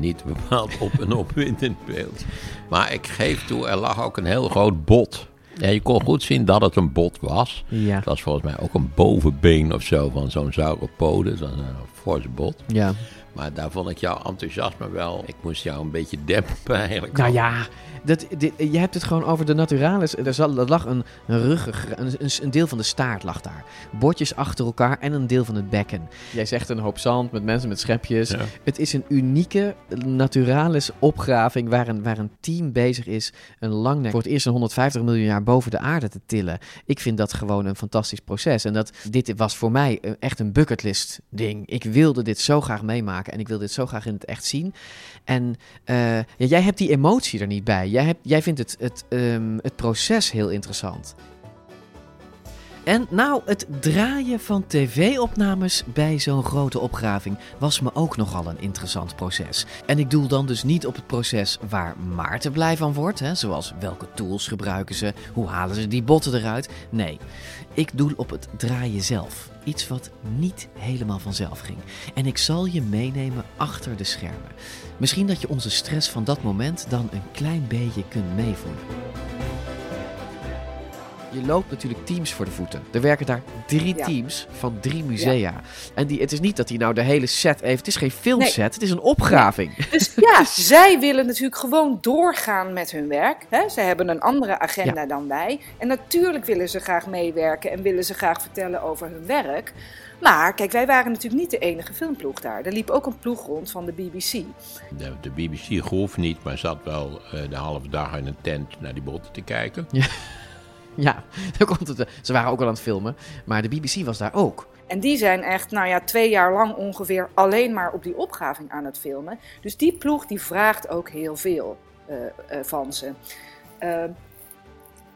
Niet [LAUGHS] bepaald op een opwindend beeld. Maar ik geef toe, er lag ook een heel groot bot. Ja, je kon goed zien dat het een bot was. Ja. Het was volgens mij ook een bovenbeen of zo van zo'n sauropode. Dat was een forse bot. Ja. Maar daar vond ik jouw enthousiasme wel. Ik moest jou een beetje dempen eigenlijk. Nou ja, dat, dit, je hebt het gewoon over de naturalis. Er, zat, er lag een, een ruggen, een, een, deel van de staart lag daar. Botjes achter elkaar en een deel van het bekken. Jij zegt een hoop zand met mensen met schepjes. Ja. Het is een unieke naturalis opgraving waar een, waar een team bezig is een langnek voor het eerst een 150 miljoen jaar boven de aarde te tillen. Ik vind dat gewoon een fantastisch proces. En dat, dit was voor mij eh, echt een bucketlist ding. Ik wilde dit zo graag meemaken en ik wil dit zo graag in het echt zien. En eh, jij hebt die emotie er niet bij. Jij, jij vindt het, het, ehm, het proces heel interessant. En nou, het draaien van tv-opnames bij zo'n grote opgraving was me ook nogal een interessant proces. En ik doel dan dus niet op het proces waar Maarten blij van wordt, hè, zoals welke tools gebruiken ze, hoe halen ze die botten eruit. Nee, ik doel op het draaien zelf. Iets wat niet helemaal vanzelf ging. En ik zal je meenemen achter de schermen. Misschien dat je onze stress van dat moment dan een klein beetje kunt meevoelen. Je loopt natuurlijk teams voor de voeten. Er werken daar drie Ja. teams van drie musea. En die, het is niet dat hij nou de hele set heeft. Het is geen filmset, Nee. het is een opgraving. Dus ja, [LAUGHS] zij willen natuurlijk gewoon doorgaan met hun werk. Hè? Ze hebben een andere agenda dan wij. En natuurlijk willen ze graag meewerken en willen ze graag vertellen over hun werk. Maar kijk, wij waren natuurlijk niet de enige filmploeg daar. Er liep ook een ploeg rond van de BBC. De, de BBC groef niet, maar zat wel eh, de halve dag in een tent naar die botten te kijken. Ja, [LAUGHS] ja daar komt het. Ze waren ook al aan het filmen. Maar de BBC was daar ook. En die zijn echt, nou ja, twee jaar lang ongeveer alleen maar op die opgraving aan het filmen. Dus die ploeg die vraagt ook heel veel eh, eh, van ze. Eh,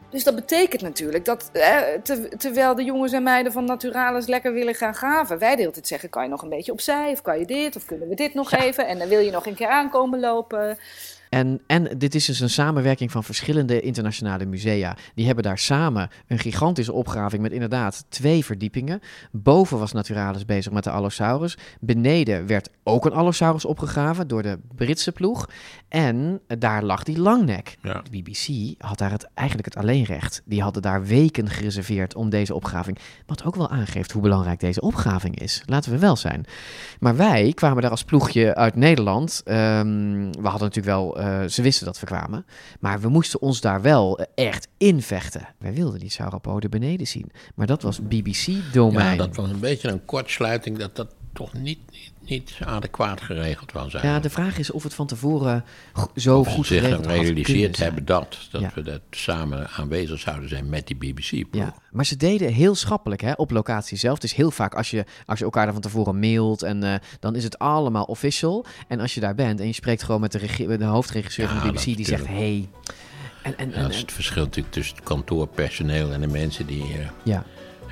dus dat betekent natuurlijk dat eh, te- terwijl de jongens en meiden van Naturalis lekker willen gaan graven, wij de hele tijd zeggen: kan je nog een beetje opzij? Of kan je dit? Of kunnen we dit nog even? En dan wil je nog een keer aankomen lopen. En, en dit is dus een samenwerking van verschillende internationale musea. Die hebben daar samen een gigantische opgraving met inderdaad twee verdiepingen. Boven was Naturalis bezig met de Allosaurus. Beneden werd ook een Allosaurus opgegraven door de Britse ploeg. En daar lag die langnek. Ja. De BBC had daar het, eigenlijk het alleenrecht. Die hadden daar weken gereserveerd om deze opgraving. Wat ook wel aangeeft hoe belangrijk deze opgraving is. Laten we wel zijn. Maar wij kwamen daar als ploegje uit Nederland. Ehm, we hadden natuurlijk wel, eh, ze wisten dat we kwamen. Maar we moesten ons daar wel eh, echt invechten. Wij wilden die sauropoden beneden zien. Maar dat was BBC-domein. Dat was een beetje een kortsluiting dat dat toch niet, niet adequaat geregeld was. Ja, eigenlijk. de vraag is of het van tevoren zo Of goed zich geregeld gerealiseerd zijn. hebben dat, dat Ja. we dat samen aanwezig zouden zijn met die BBC-ploeg. Ja, maar ze deden heel schappelijk hè, op locatie zelf. Het is heel vaak als je, als je elkaar daar van tevoren mailt en eh, dan is het allemaal official. En als je daar bent en je spreekt gewoon met de, de hoofdregisseur Ja, van de BBC, die zegt: hey. En, en, Ja, en, dat is het verschil natuurlijk tussen het kantoorpersoneel en de mensen die eh, Ja.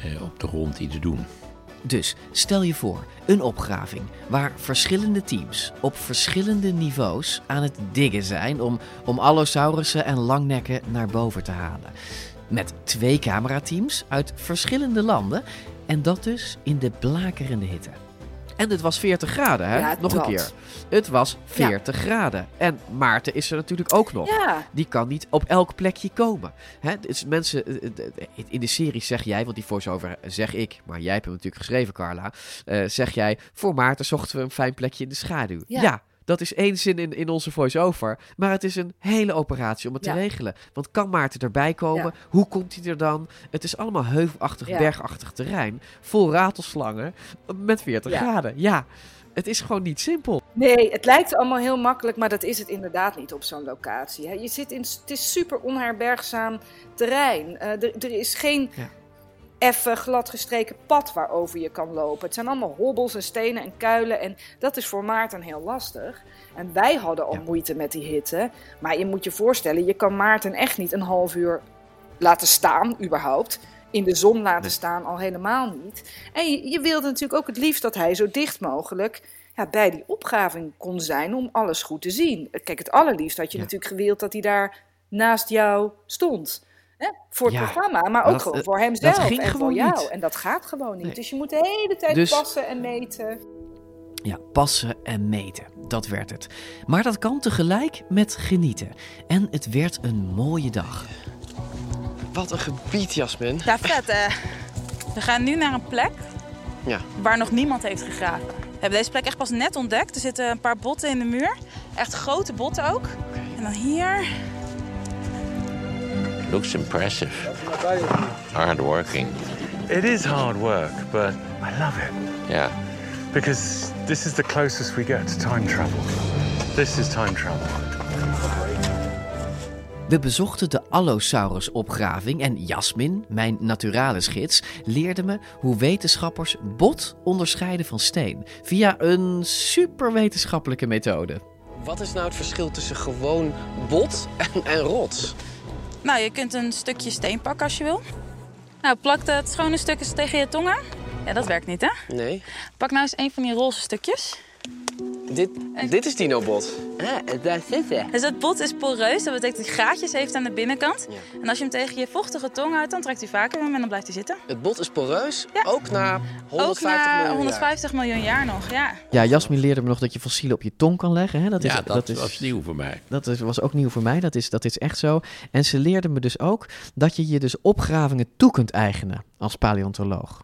eh, op de grond iets doen. Dus stel je voor, een opgraving waar verschillende teams op verschillende niveaus aan het diggen zijn om, om allosaurussen en langnekken naar boven te halen. Met twee camerateams uit verschillende landen en dat dus in de blakerende hitte. En het was 40 graden, hè? Ja, nog een keer. Het was 40 graden. En Maarten is er natuurlijk ook nog. Ja. Die kan niet op elk plekje komen. Hè? Dus mensen, eh, eh, in de serie zeg jij, want die voice-over zeg ik, maar jij hebt hem natuurlijk geschreven, Carla. eh, zeg jij, voor Maarten zochten we een fijn plekje in de schaduw. Ja. Dat is één zin in, in onze voice-over. Maar het is een hele operatie om het Ja. te regelen. Want kan Maarten erbij komen? Ja. Hoe komt hij er dan? Het is allemaal heuvelachtig, Ja. bergachtig terrein. Vol ratelslangen. Met 40 Ja. graden. Ja, het is gewoon niet simpel. Nee, het lijkt allemaal heel makkelijk, maar dat is het inderdaad niet op zo'n locatie. Je zit in, het is super onherbergzaam terrein. Eh, er, er is geen Ja. Effen gladgestreken pad waarover je kan lopen. Het zijn allemaal hobbels en stenen en kuilen en dat is voor Maarten heel lastig. En wij hadden al moeite met die hitte, maar je moet je voorstellen, je kan Maarten echt niet een half uur laten staan, überhaupt. In de zon laten staan, al helemaal niet. En je, je wilde natuurlijk ook het liefst dat hij zo dicht mogelijk ja, bij die opgraving kon zijn om alles goed te zien. Kijk, het allerliefst had je natuurlijk gewild dat hij daar naast jou stond. Hè? Voor het Ja, programma, maar maar ook dat, gewoon voor dat hemzelf ging en voor gewoon jou. niet. En dat gaat gewoon niet. Nee. Dus je moet de hele tijd Dus- passen en meten. Ja, passen en meten. Dat werd het. Maar dat kan tegelijk met genieten. En het werd een mooie dag. Wat een gebied, Jasmin. Ja, vet hè. We gaan nu naar een plek Ja. waar nog niemand heeft gegraven. We hebben deze plek echt pas net ontdekt. Er zitten een paar botten in de muur. Echt grote botten ook. En dan hier. Looks impressive. Hard working. It is hard work, but I love it. Ja. Because this is the closest we get to time travel. This is time travel. We bezochten de Allosaurus-opgraving en Jasmin, mijn naturalis gids, leerde me hoe wetenschappers bot onderscheiden van steen via een superwetenschappelijke methode. Wat is nou het verschil tussen gewoon bot en, en rots? Nou, je kunt een stukje steen pakken als je wil. Nou, plak de schone stukjes tegen je tongen. Ja, dat werkt niet, hè? Nee. Pak nou eens een van die roze stukjes. Dit, dit is Dino-bot. Ah, daar zit hij. Dus het bot is poreus. Dat betekent dat hij gaatjes heeft aan de binnenkant. En als je hem tegen je vochtige tong houdt, dan trekt hij vaker en dan blijft hij zitten. Het bot is poreus, ook na 150 Ook na miljoen 150 miljoen jaar nog, ja. Ja, Jasmin leerde me nog dat je fossielen op je tong kan leggen. Hè? Dat is, Ja, dat is, was nieuw voor mij. Dat is, was ook nieuw voor mij, dat is, dat is echt zo. En ze leerde me dus ook dat je je dus opgravingen toe kunt eigenen als paleontoloog.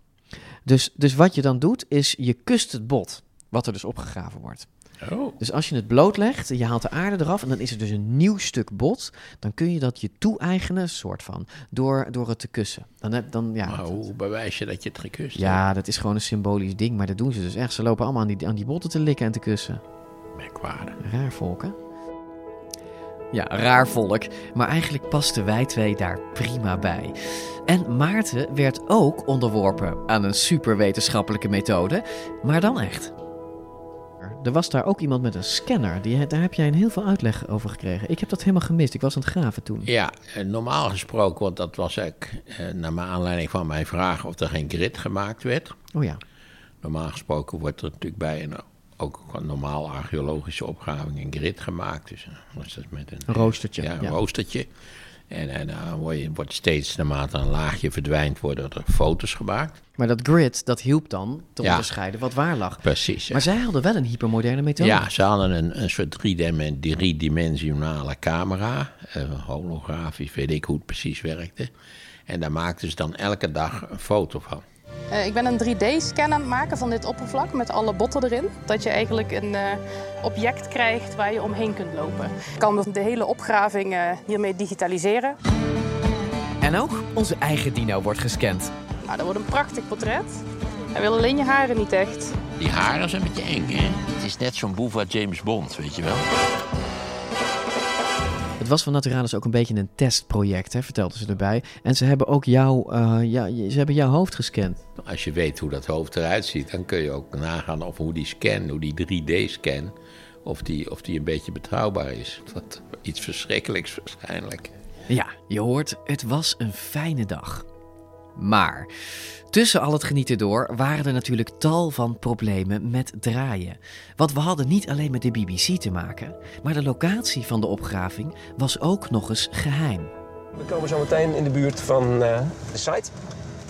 Dus, dus wat je dan doet, is je kust het bot, wat er dus opgegraven wordt. Oh. Dus als je het blootlegt, je haalt de aarde eraf en dan is er dus een nieuw stuk bot, dan kun je dat je toe-eigenen, soort van, door, door het te kussen. Dan heb, dan, ja, Maar hoe bewijs je dat je het gekust ja, dat is gewoon een symbolisch ding, maar dat doen ze dus echt. Ze lopen allemaal aan die, aan die botten te likken en te kussen. Merkwaardig. Raar volk, hè? Ja, raar volk. Maar eigenlijk pasten wij twee daar prima bij. En Maarten werd ook onderworpen aan een superwetenschappelijke methode, maar dan echt. Er was daar ook iemand met een scanner. Die, daar heb jij een heel veel uitleg over gekregen. Ik heb dat helemaal gemist. Ik was aan het graven toen. Ja, eh, normaal gesproken, want dat was eigenlijk eh, naar mijn aanleiding van mijn vraag of er geen grid gemaakt werd. Oh ja. Normaal gesproken wordt er natuurlijk bij een ook een normaal archeologische opgraving een grid gemaakt. Dus eh, was dat met een, Een roostertje, Ja, een ja. roostertje. En, en dan word je, wordt steeds, naarmate een laagje verdwijnt, worden er foto's gemaakt. Maar dat grid, dat hielp dan te Ja. onderscheiden wat waar lag. Precies. ja. Maar zij hadden wel een hypermoderne methode. Ja, ze hadden een, een soort driedimen- driedimensionale camera. eh, holografisch, weet ik hoe het precies werkte. En daar maakten ze dan elke dag een foto van. Eh, ik ben een 3D-scan aan het maken van dit oppervlak met alle botten erin. Dat je eigenlijk een eh, object krijgt waar je omheen kunt lopen. Ik kan de hele opgraving eh, hiermee digitaliseren. En ook onze eigen dino wordt gescand. Nou, dat wordt een prachtig portret. Hij wil alleen je haren niet echt. Die haren is een beetje eng, hè? Het is net zo'n boef James Bond, weet je wel. Het was van Naturalis ook een beetje een testproject, hè, vertelden ze erbij. En ze hebben ook jou, eh, ja, ze hebben jouw hoofd gescand. Als je weet hoe dat hoofd eruit ziet, dan kun je ook nagaan of hoe die scan, hoe die 3D-scan, of die, of die een beetje betrouwbaar is. Wat iets verschrikkelijks waarschijnlijk. Ja, je hoort, het was een fijne dag. Maar tussen al het genieten door waren er natuurlijk tal van problemen met draaien. Want we hadden niet alleen met de BBC te maken, maar de locatie van de opgraving was ook nog eens geheim. We komen zo meteen in de buurt van eh, de site.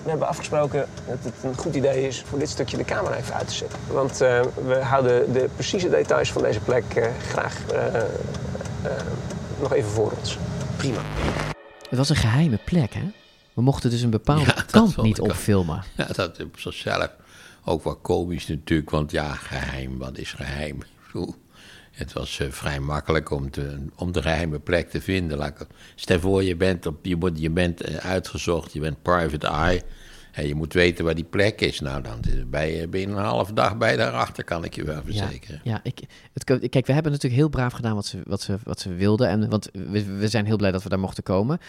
We hebben afgesproken dat het een goed idee is voor dit stukje de camera even uit te zetten. Want eh, we houden de precieze details van deze plek eh, graag nog even voor ons. Prima. Het was een geheime plek, hè? We mochten dus een bepaalde kant vond niet opfilmen. Ja, dat is op zichzelf ook wel komisch natuurlijk, want ja, geheim, wat is geheim? Het was eh, vrij makkelijk om, te, om de geheime plek te vinden. Stel voor, je bent, op, je, wordt, je bent eh, uitgezocht, je bent private eye. Je moet weten waar die plek is. Nou, dan ben je binnen een halve dag bij daarachter, kan ik je wel verzekeren. Ja, ik, het, kijk, we hebben natuurlijk heel braaf gedaan wat ze, wat ze, wat ze wilden. En, want we, we zijn heel blij dat we daar mochten komen.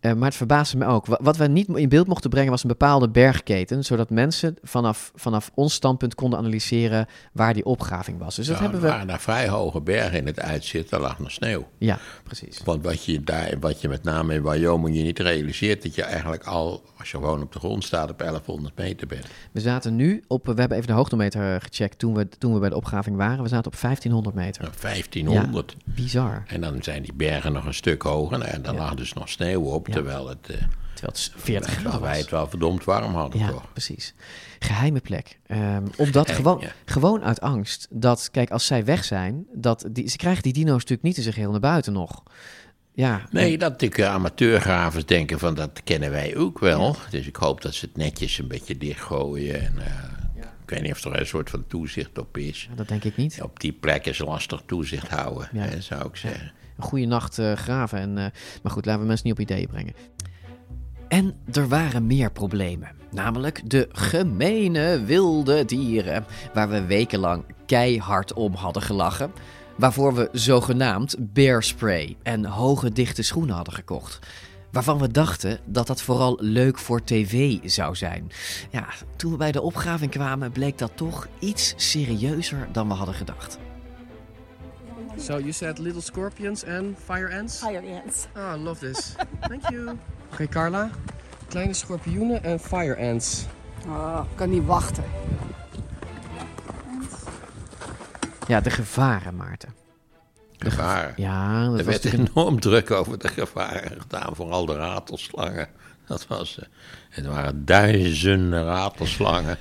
Eh, maar het verbaasde me ook. Wa- Wat we niet in beeld mochten brengen was een bepaalde bergketen. Zodat mensen vanaf, vanaf ons standpunt konden analyseren waar die opgraving was. Dus dat Ja, hebben we... waren daar vrij hoge bergen in het uitzicht, daar lag nog sneeuw. Ja, precies. Want wat je, daar, wat je met name in Wyoming je niet realiseert, dat je eigenlijk al, als je gewoon op de grond staat, op 1100 meter bent. We zaten nu op... We hebben even de hoogtemeter gecheckt toen we, toen we bij de opgraving waren. We zaten op 1500 meter. 1500. Ja, bizar. En dan zijn die bergen nog een stuk hoger en dan lag dus nog sneeuw op, terwijl het... eh, terwijl het 40 terwijl graden wij was. het wel verdomd warm hadden, Ja, toch? precies. Geheime plek. Ehm, omdat Geheim, gewoon, gewoon uit angst dat, kijk, als zij weg zijn, dat die, ze krijgen die dino's natuurlijk niet in zijn geheel naar buiten nog. Ja. Nee, dat natuurlijk amateurgravers denken van dat kennen wij ook wel. Dus ik hoop dat ze het netjes een beetje dichtgooien. En, eh, Ik weet niet of er een soort van toezicht op is. dat denk ik niet. Op die plek is lastig toezicht houden, Ja. hè, zou ik zeggen. Een goede nacht eh, graven. En, eh, maar goed, laten we mensen niet op ideeën brengen. En er waren meer problemen. Namelijk de gemene wilde dieren. Waar we wekenlang keihard om hadden gelachen. Waarvoor we zogenaamd bearspray en hoge dichte schoenen hadden gekocht. Waarvan we dachten dat dat vooral leuk voor tv zou zijn. Ja, toen we bij de opgraving kwamen bleek dat toch iets serieuzer dan we hadden gedacht. So you said little scorpions and fire ants? Fire ants. Oh, I love this. [LAUGHS] Thank you. Okay, Carla. Kleine schorpioenen en fire ants. Oh, kan niet wachten. Ja, de gevaren, Maarten. De Gevaren. Ja, dat er was werd enorm druk over de gevaren gedaan, vooral de ratelslangen. Dat was, eh, het waren duizenden ratelslangen.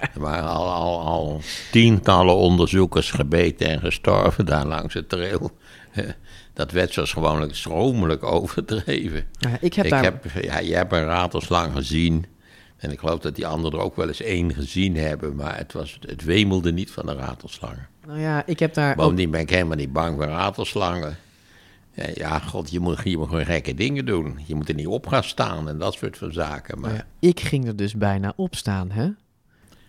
Er waren al, al, al tientallen onderzoekers gebeten en gestorven daar langs het trail. Eh, Dat werd zoals gewoonlijk stromelijk overdreven. Ja, ik heb daar- ja, je hebt een ratelslang gezien. En ik geloof dat die anderen er ook wel eens één gezien hebben. Maar het, was, het wemelde niet van de ratelslangen. Nou ja, ik heb daar. Bovendien ben ik helemaal niet bang voor ratelslangen. Ja, ja, god, je moet, je moet gewoon gekke dingen doen. Je moet er niet op gaan staan en dat soort van zaken. Maar, Nou ja, ik ging er dus bijna op staan, hè?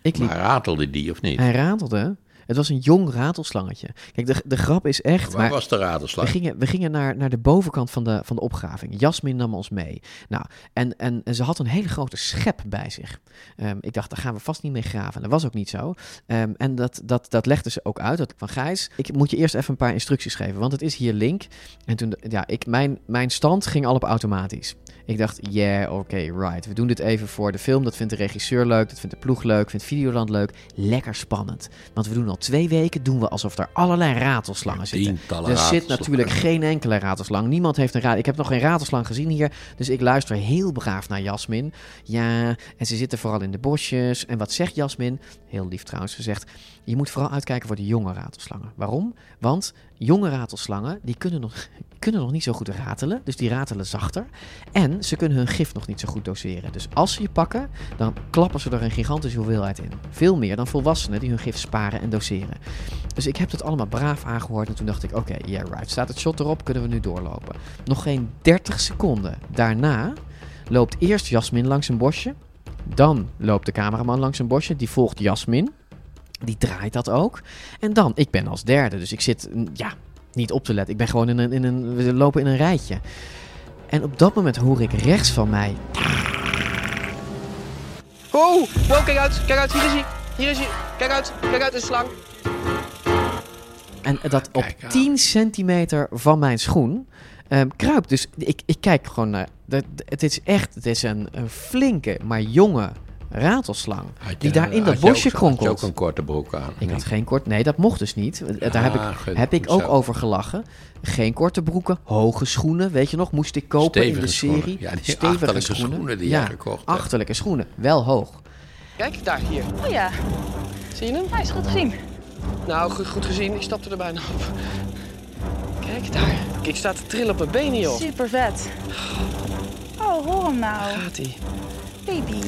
Ik liep... maar ratelde die of niet? Hij ratelde. Het was een jong ratelslangetje. Kijk, de, de grap is echt... Waar was de ratelslang? We gingen, we gingen naar, naar de bovenkant van de, van de opgraving. Jasmin nam ons mee. Nou, en, en, en ze had een hele grote schep bij zich. Ehm, ik dacht, daar gaan we vast niet mee graven. Dat was ook niet zo. Ehm, en dat, dat, dat legde ze ook uit. Dat, van Gijs, ik moet je eerst even een paar instructies geven. Want het is hier link. En toen, ja, ik, mijn, mijn stand ging al op automatisch. Ik dacht, yeah, oké, right. We doen dit even voor de film. Dat vindt de regisseur leuk. Dat vindt de ploeg leuk. Vindt Videoland leuk. Lekker spannend. Want we doen al twee weken, doen we alsof er allerlei ratelslangen zitten. tientallen er zit natuurlijk [LAUGHS] geen enkele ratelslang. Niemand heeft een raad. Ik heb nog geen ratelslang gezien hier. Dus ik luister heel braaf naar Jasmin. Ja, en ze zitten vooral in de bosjes. En wat zegt Jasmin? Heel lief trouwens. Ze zegt, je moet vooral uitkijken voor de jonge ratelslangen. Waarom? Want jonge ratelslangen, die kunnen nog, [LAUGHS] kunnen nog niet zo goed ratelen. Dus die ratelen zachter. En ze kunnen hun gif nog niet zo goed doseren. Dus als ze je pakken, dan klappen ze er een gigantische hoeveelheid in. Veel meer dan volwassenen die hun gif sparen en doseren. Dus ik heb dat allemaal braaf aangehoord. En toen dacht ik, oké, yeah right. Staat het shot erop, kunnen we nu doorlopen. Nog geen 30 seconden daarna loopt eerst Jasmin langs een bosje. Dan loopt de cameraman langs een bosje. Die volgt Jasmin. Die draait dat ook. En dan, ik ben als derde. Dus ik zit, mm, ja, niet op te letten. Ik ben gewoon in een, in een, we lopen in een rijtje. En op dat moment hoor ik rechts van mij. Oh, wow, kijk uit, kijk uit, hier is hij. Hier is hij. Kijk uit, kijk uit, een slang. En dat op 10 centimeter van mijn schoen ehm, kruipt. Dus ik, ik kijk gewoon naar. dat- Het is echt, het is een, een flinke, maar jonge ratelslang. die daar in dat Had ook- bosje Had je ook kronkelt. een korte broek aan? Ik had geen kort. Nee, dat mocht dus niet. Eh, Daar heb ik, goed, heb ik ook zo. over gelachen. Geen korte broeken, hoge schoenen. Weet je nog, moest ik kopen in de Stevige schoenen. serie. Ja, die achterlijke schoenen die ja, gekocht hebt. achterlijke schoenen. Wel hoog. Kijk, daar, hier. Oh ja, Zie je hem? hij is goed gezien. Nou, goed, goed gezien, ik stapte er bijna op. Kijk, daar. Ik sta te trillen op mijn benen, joh. Super vet. Oh, hoor hem nou. Gaat ie. Baby.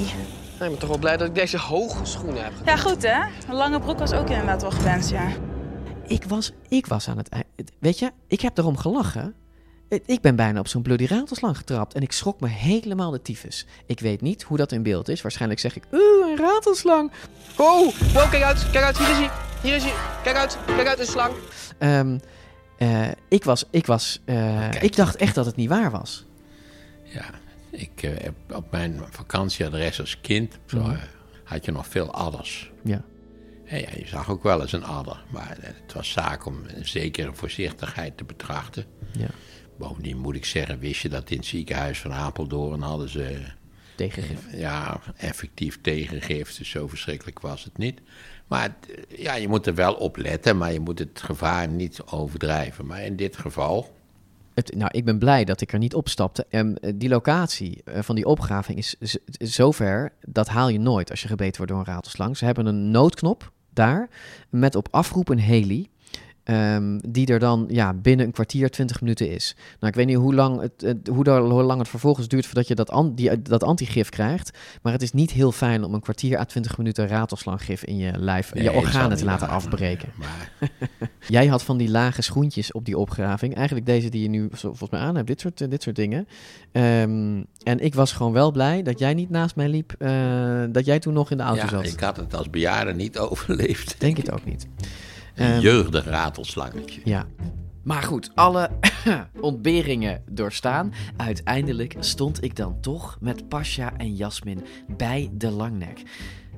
Ik ben toch wel blij dat ik deze hoge schoenen heb. Ja, goed hè? Een lange broek was ook inderdaad wel gewenst, ja. Ik was, ik was aan het eind. Weet je, ik heb erom gelachen. Ik ben bijna op zo'n bloody ratelslang getrapt en ik schrok me helemaal de tyfus. Ik weet niet hoe dat in beeld is. Waarschijnlijk zeg ik, oeh, een ratelslang. Oh, wow, kijk uit, kijk uit, hier is hij. Hier is hij. Kijk uit, kijk uit, een slang. Ehm, eh, ik was, ik was, eh, ik dacht echt dat het niet waar was. Ja, ik eh, op mijn vakantieadres als kind zo, Mhm. eh, had je nog veel adders. Ja. En ja, je zag ook wel eens een adder, maar eh, het was zaak om een zekere voorzichtigheid te betrachten. Ja. Bovendien moet ik zeggen, wist je dat in het ziekenhuis van Apeldoorn hadden ze... Tegengif. Ja, effectief tegengif, dus zo verschrikkelijk was het niet. Maar het, ja, je moet er wel op letten, maar je moet het gevaar niet overdrijven. Maar in dit geval... Het, nou, ik ben blij dat ik er niet op stapte. Ehm, eh, die locatie eh, van die opgraving is z- zover, dat haal je nooit als je gebeten wordt door een ratelslang. Ze hebben een noodknop daar, met op afroep een heli. Ehm, die er dan ja, binnen een kwartier, 20 minuten is. Nou, ik weet niet hoe lang het, het- hoe, daar- hoe lang het vervolgens duurt voordat je dat, an, die, dat antigif krijgt. Maar het is niet heel fijn om een kwartier à 20 minuten ratelslanggif in je lijf, Nee, je organen te laten afbreken. [LAUGHS] Maar [LAUGHS] Jij had van die lage schoentjes op die opgraving. Eigenlijk deze die je nu volgens mij aan hebt. Dit soort, eh, dit soort dingen. Ehm, en ik was gewoon wel blij dat jij niet naast mij liep. eh, dat jij toen nog in de auto ja, zat. ik had het als bejaarde niet [LAUGHS] overleefd. Denk het ook niet. Een Ehm, jeugdig ratelslangetje. Ja. Maar goed, alle [COUGHS] ontberingen doorstaan. Uiteindelijk stond ik dan toch met Pasha en Jasmin bij de Langnek.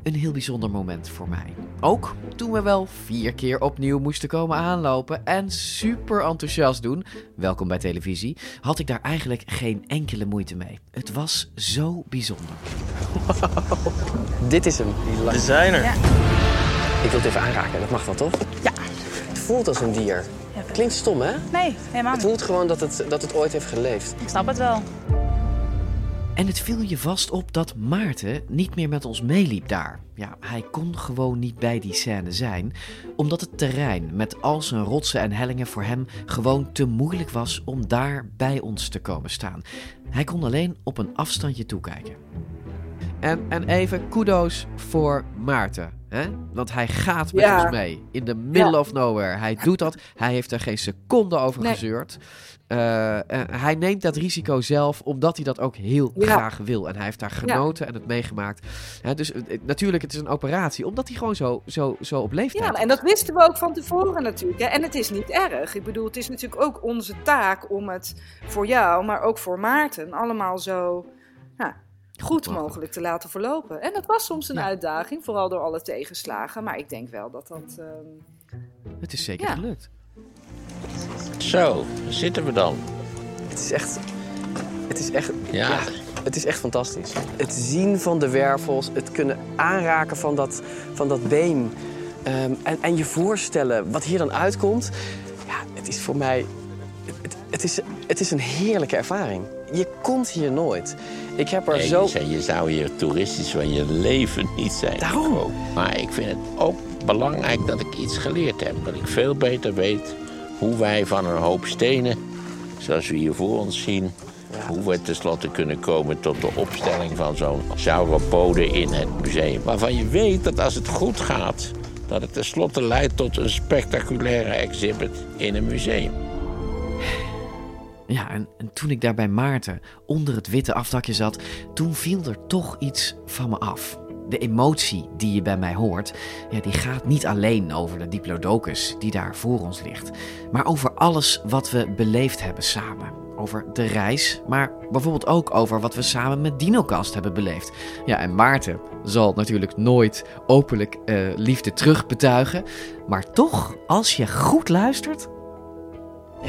een heel bijzonder moment voor mij. Ook toen we wel vier keer opnieuw moesten komen aanlopen en super enthousiast doen, welkom bij televisie, had ik daar eigenlijk geen enkele moeite mee. Het was zo bijzonder. [LAUGHS] Dit is hem. We zijn er. Ik wil het even aanraken, dat mag wel toch? Ja. Het voelt als een dier. Klinkt stom, hè? Nee, helemaal Het niet. voelt gewoon dat het, dat het ooit heeft geleefd. Ik snap het wel. En het viel je vast op dat Maarten niet meer met ons meeliep daar. Ja, hij kon gewoon niet bij die scène zijn, omdat het terrein met al zijn rotsen en hellingen voor hem gewoon te moeilijk was om daar bij ons te komen staan. Hij kon alleen op een afstandje toekijken. En, en even kudo's voor Maarten. Hè? Want hij gaat met Ja. ons mee. In the middle Ja. of nowhere. Hij doet dat. Hij heeft er geen seconde over Nee. gezeurd. Eh, hij neemt dat risico zelf, omdat hij dat ook heel Ja. graag wil. En hij heeft daar genoten en het meegemaakt. Hè, dus eh, eh, natuurlijk, het is een operatie, omdat hij gewoon zo, zo, zo op leeftijd Ja, en dat wisten we ook van tevoren natuurlijk. Hè? En het is niet erg. Ik bedoel, het is natuurlijk ook onze taak om het voor jou, maar ook voor Maarten, allemaal zo ja, goed mogelijk te laten verlopen. En dat was soms een uitdaging, vooral door alle tegenslagen. Maar ik denk wel dat dat. ehm, Het is zeker Ja. gelukt. Zo, daar zitten we dan. Het is echt... Het is echt... Ja. het is echt fantastisch. Het zien van de wervels, het kunnen aanraken van dat, van dat been... ehm, en, en je voorstellen wat hier dan uitkomt... Ja, het is voor mij... Het, het, is, het is een heerlijke ervaring. Je komt hier nooit. Ik heb er Nee, zo... je, je zou hier toeristisch van je leven niet zijn. Daarom. Maar ik vind het ook belangrijk dat ik iets geleerd heb. Dat ik veel beter weet hoe wij van een hoop stenen, zoals we hier voor ons zien... hoe we tenslotte kunnen komen tot de opstelling van zo'n sauropode in het museum. Waarvan je weet dat als het goed gaat... dat het tenslotte leidt tot een spectaculaire exhibit in een museum. Ja, en, en toen ik daar bij Maarten onder het witte afdakje zat, toen viel er toch iets van me af. De emotie die je bij mij hoort, ja, die gaat niet alleen over de diplodocus die daar voor ons ligt, maar over alles wat we beleefd hebben samen. Over de reis, maar bijvoorbeeld ook over wat we samen met DinoCast hebben beleefd. Ja, en Maarten zal natuurlijk nooit openlijk eh, liefde terugbetuigen, maar toch, als je goed luistert,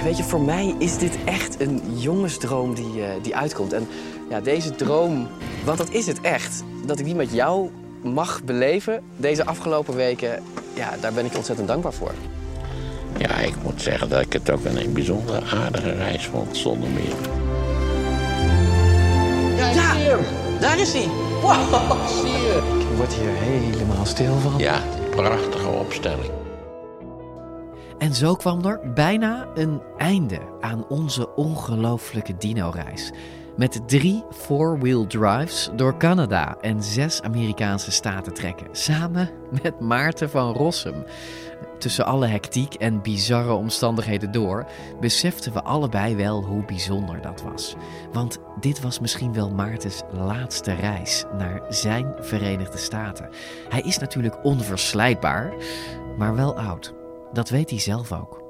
weet je, voor mij is dit echt een jongensdroom die, eh, die uitkomt. En ja, deze droom, want dat is het echt. Dat ik die met jou mag beleven deze afgelopen weken, ja, daar ben ik ontzettend dankbaar voor. Ja, ik moet zeggen dat ik het ook een bijzonder aardige reis vond, zonder meer. Ja. Daar is hij. Wow, zie je. Ik word hier helemaal stil van. Ja, prachtige opstelling. En zo kwam er bijna een einde aan onze ongelooflijke dino-reis. Met drie four-wheel drives door Canada en zes Amerikaanse staten trekken. Samen met Maarten van Rossum. Tussen alle hectiek en bizarre omstandigheden door, beseften we allebei wel hoe bijzonder dat was. Want dit was misschien wel Maartens laatste reis naar zijn Verenigde Staten. Hij is natuurlijk onverslijtbaar, maar wel oud. Dat weet hij zelf ook.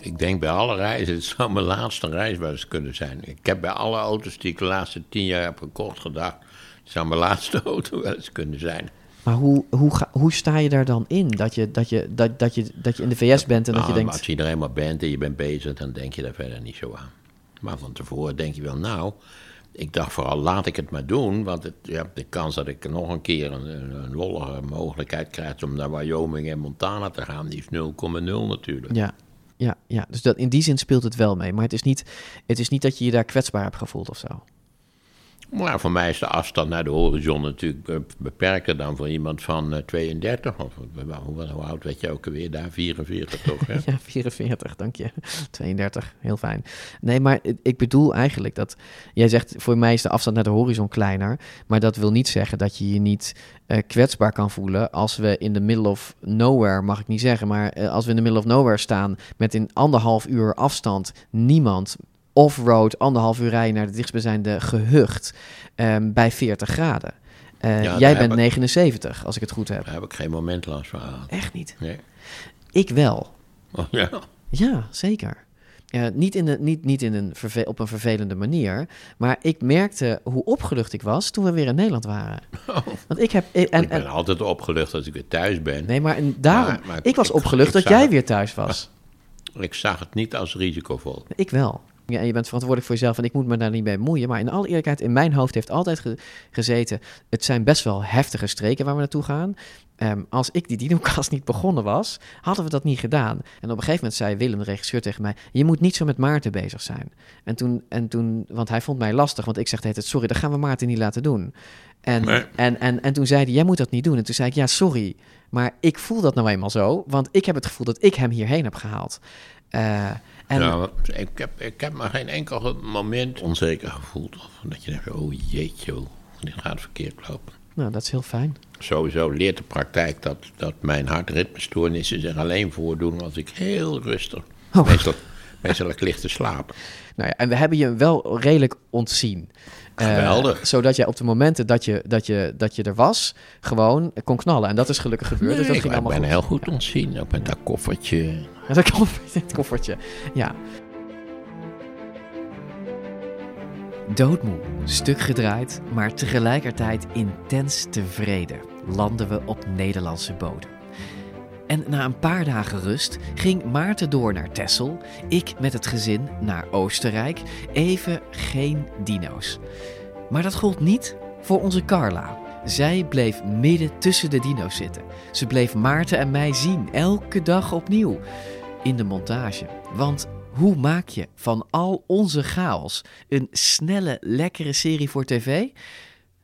Ik denk bij alle reizen, het zou mijn laatste reis wel eens kunnen zijn. Ik heb bij alle auto's die ik de laatste tien jaar heb gekocht gedacht... het zou mijn [LAUGHS] laatste auto wel eens kunnen zijn. Maar hoe, hoe, ga, hoe sta je daar dan in? Dat je, dat, je, dat, dat, je, dat je in de VS bent en dat je Nou, denkt... Als je er eenmaal bent en je bent bezig, dan denk je daar verder niet zo aan. Maar van tevoren denk je wel, nou... Ik dacht vooral, laat ik het maar doen. Want het, ja, de kans dat ik nog een keer een, een, lollige mogelijkheid krijg... om naar Wyoming en Montana te gaan, die is 0,0 natuurlijk. Ja, ja, ja. dus dat, in die zin speelt het wel mee. Maar het is, niet, het is niet dat je je daar kwetsbaar hebt gevoeld of zo. Maar voor mij is de afstand naar de horizon natuurlijk be- beperker dan voor iemand van eh, 32. Of eh, hoe, oud werd je ook alweer daar? 44 toch? Hè? [LAUGHS] Ja, 44, dank je. [LAUGHS] 32, heel fijn. Nee, maar ik- bedoel eigenlijk dat... Jij zegt, voor mij is de afstand naar de horizon kleiner. Maar dat wil niet zeggen dat je je niet eh, kwetsbaar kan voelen... als we in the middle of nowhere, mag ik niet zeggen... maar eh, als we in the middle of nowhere staan... met in anderhalf uur afstand niemand... off-road, anderhalf uur rijden naar de dichtstbijzijnde gehucht... ehm, bij 40 graden. Eh, Ja, jij bent ik- 79, als ik het goed heb. Daar heb ik geen moment last van gehad. Echt niet? Nee. Ik wel. Oh, ja. Ja, zeker. Niet in, de, niet, niet in een verve- op een vervelende manier. Maar ik merkte hoe opgelucht ik was toen we weer in Nederland waren. Want ik heb. En, Oh. ik ben altijd opgelucht als ik weer thuis ben. Nee, maar en daarom. Maar- maar ik was opgelucht ik dat jij het- weer thuis was. [LAUGHS] Ik zag het niet als risicovol. Ik wel. Ja, en je bent verantwoordelijk voor jezelf en ik moet me daar niet bij bemoeien. Maar in alle eerlijkheid, in mijn hoofd heeft altijd ge- gezeten... het zijn best wel heftige streken waar we naartoe gaan. Ehm, als ik die Dinocast [LAUGHS] niet begonnen was, hadden we dat niet gedaan. En op een gegeven moment zei Willem, de regisseur, tegen mij... je moet niet zo met Maarten bezig zijn. En toen, en toen want hij vond mij lastig, want ik zeg tijd... sorry, dat gaan we Maarten niet laten doen. En, Nee. en, en, en toen zei hij, jij moet dat niet doen. En toen zei ik, ja, sorry, maar ik voel dat nou eenmaal zo... want ik heb het gevoel dat ik hem hierheen heb gehaald. Eh, en, Ja, ik, heb, ik heb maar geen enkel moment onzeker gevoeld. Of dat je denkt, oh jeetje, oh, dit gaat verkeerd lopen. Nou, dat is heel fijn. Sowieso leert de praktijk dat, dat mijn hartritmestoornissen zich alleen voordoen als ik heel rustig, meestal, meestal ik lig te slapen. Nou ja, en we hebben je wel redelijk ontzien. Eh, Geweldig. zodat jij op de momenten dat je, dat, je, dat je er was, gewoon kon knallen. En dat is gelukkig gebeurd. dus dat ik ging ben allemaal goed. heel goed ontzien, ook met dat koffertje. Dat koffertje, het koffertje. Ja. Doodmoe, stuk gedraaid, maar tegelijkertijd intens tevreden, landen we op Nederlandse bodem. En na een paar dagen rust ging Maarten door naar Texel, ik met het gezin naar Oostenrijk, even geen dino's. Maar dat gold niet voor onze Carla. Zij bleef midden tussen de dino's zitten. Ze bleef Maarten en mij zien, elke dag opnieuw. In de montage. Want hoe maak je van al onze chaos een snelle, lekkere serie voor tv?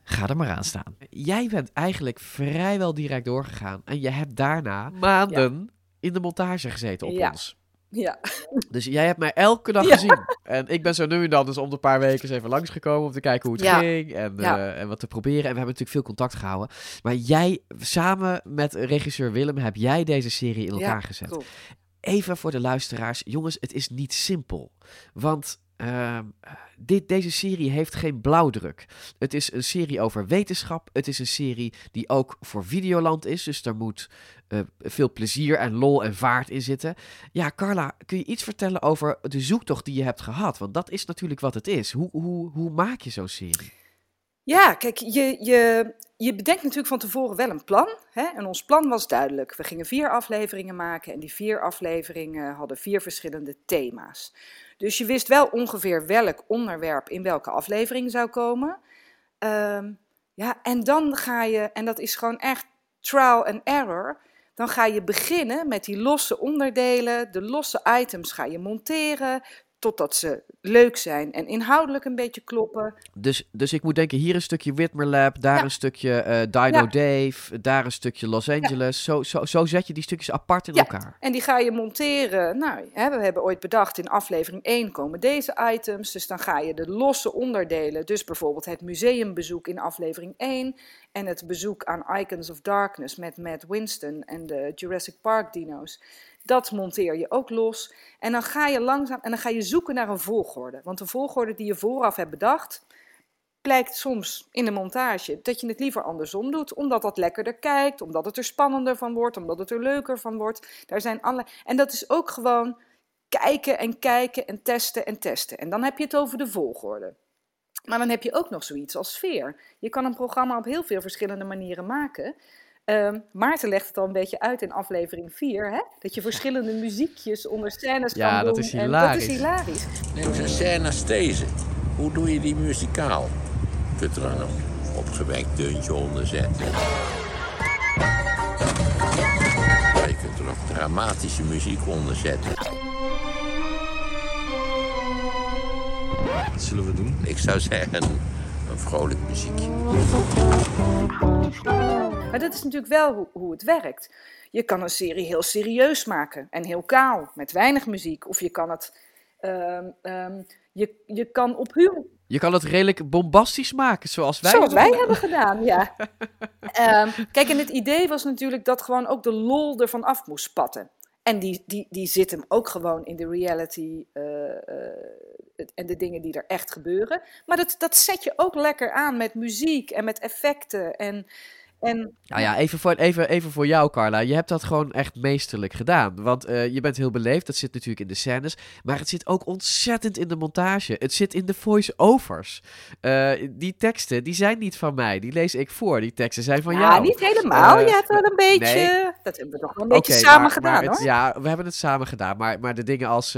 Ga er maar aan staan. Jij bent eigenlijk vrijwel direct doorgegaan. En je hebt daarna maanden in de montage gezeten op Ja. ons. Ja. Dus jij hebt mij elke dag Ja. gezien. En ik ben zo nu en dan dus om de paar weken eens even langsgekomen om te kijken hoe het Ja. ging. En, Ja. eh, en wat te proberen. En we hebben natuurlijk veel contact gehouden. Maar jij, samen met regisseur Willem, heb jij deze serie in elkaar Ja, gezet. klopt. Even voor de luisteraars. Jongens, het is niet simpel. Want ehm, dit, deze serie heeft geen blauwdruk. Het is een serie over wetenschap. Het is een serie die ook voor Videoland is. Dus daar moet eh, veel plezier en lol en vaart in zitten. Ja, Carla, kun je iets vertellen over de zoektocht die je hebt gehad? Want dat is natuurlijk wat het is. Hoe, hoe, hoe maak je zo'n serie? Ja, kijk, je, je, je bedenkt natuurlijk van tevoren wel een plan. Hè? En ons plan was duidelijk. We gingen vier afleveringen maken en die vier afleveringen hadden vier verschillende thema's. Dus je wist wel ongeveer welk onderwerp in welke aflevering zou komen. Ehm, ja, en dan ga je, en dat is gewoon echt trial and error. Dan ga je beginnen met die losse onderdelen, de losse items ga je monteren, totdat ze leuk zijn en inhoudelijk een beetje kloppen. Dus, dus ik moet denken, hier een stukje Whitmer Lab, daar een stukje eh, Dino Ja. Dave, daar een stukje Los Angeles. Zo, zo, zo zet je die stukjes apart in Ja, elkaar. en die ga je monteren. Nou, hè, we hebben ooit bedacht in aflevering 1 komen deze items. Dus dan ga je de losse onderdelen. Dus bijvoorbeeld het museumbezoek in aflevering 1. En het bezoek aan Icons of Darkness met Matt Winston en de Jurassic Park dino's. Dat monteer je ook los. En dan ga je langzaam en dan ga je zoeken naar een volgorde. Want de volgorde die je vooraf hebt bedacht, blijkt soms in de montage dat je het liever andersom doet, omdat dat lekkerder kijkt, omdat het er spannender van wordt, omdat het er leuker van wordt. Daar zijn allerlei... En dat is ook gewoon kijken en kijken en testen en testen. En dan heb je het over de volgorde. Maar dan heb je ook nog zoiets als sfeer. Je kan een programma op heel veel verschillende manieren maken. Ehm, Maarten legt het al een beetje uit in aflevering 4, hè? dat je verschillende [LAUGHS] muziekjes onder scènes Ja, kan dat doen. is en dat hilarisch. is hilarisch. Neem eens een scène als deze. Hoe doe je die muzikaal? Je kunt er een opgewekt deuntje onder zetten. Maar je kunt er ook dramatische muziek onder zetten. Wat zullen we doen? Ik zou zeggen, een vrolijk muziekje. Maar dat is natuurlijk wel hoe, hoe het werkt. Je kan een serie heel serieus maken en heel kaal, met weinig muziek. Of je kan het. ehm, ehm, je, je kan op humor. Je kan het redelijk bombastisch maken, zoals wij. Zoals wij hebben gedaan, ja. [LAUGHS] Ehm, kijk, en het idee was natuurlijk dat gewoon ook de lol ervan af moest spatten. En die, die, die zit hem ook gewoon in de reality eh, eh, en de dingen die er echt gebeuren. Maar dat, dat zet je ook lekker aan met muziek en met effecten. En En Nou ja, even voor, even, even voor jou, Carla. Je hebt dat gewoon echt meesterlijk gedaan. Want eh, je bent heel beleefd. Dat zit natuurlijk in de scènes. Maar het zit ook ontzettend in de montage. Het zit in de voice-overs. Eh, die teksten, die zijn niet van mij. Die lees ik voor. Die teksten zijn van ja, jou. niet helemaal. Eh, je hebt wel een beetje. nee. Dat hebben we toch wel een beetje samen maar- gedaan, maar het- hoor. Ja, we hebben het samen gedaan. Maar, maar de dingen als...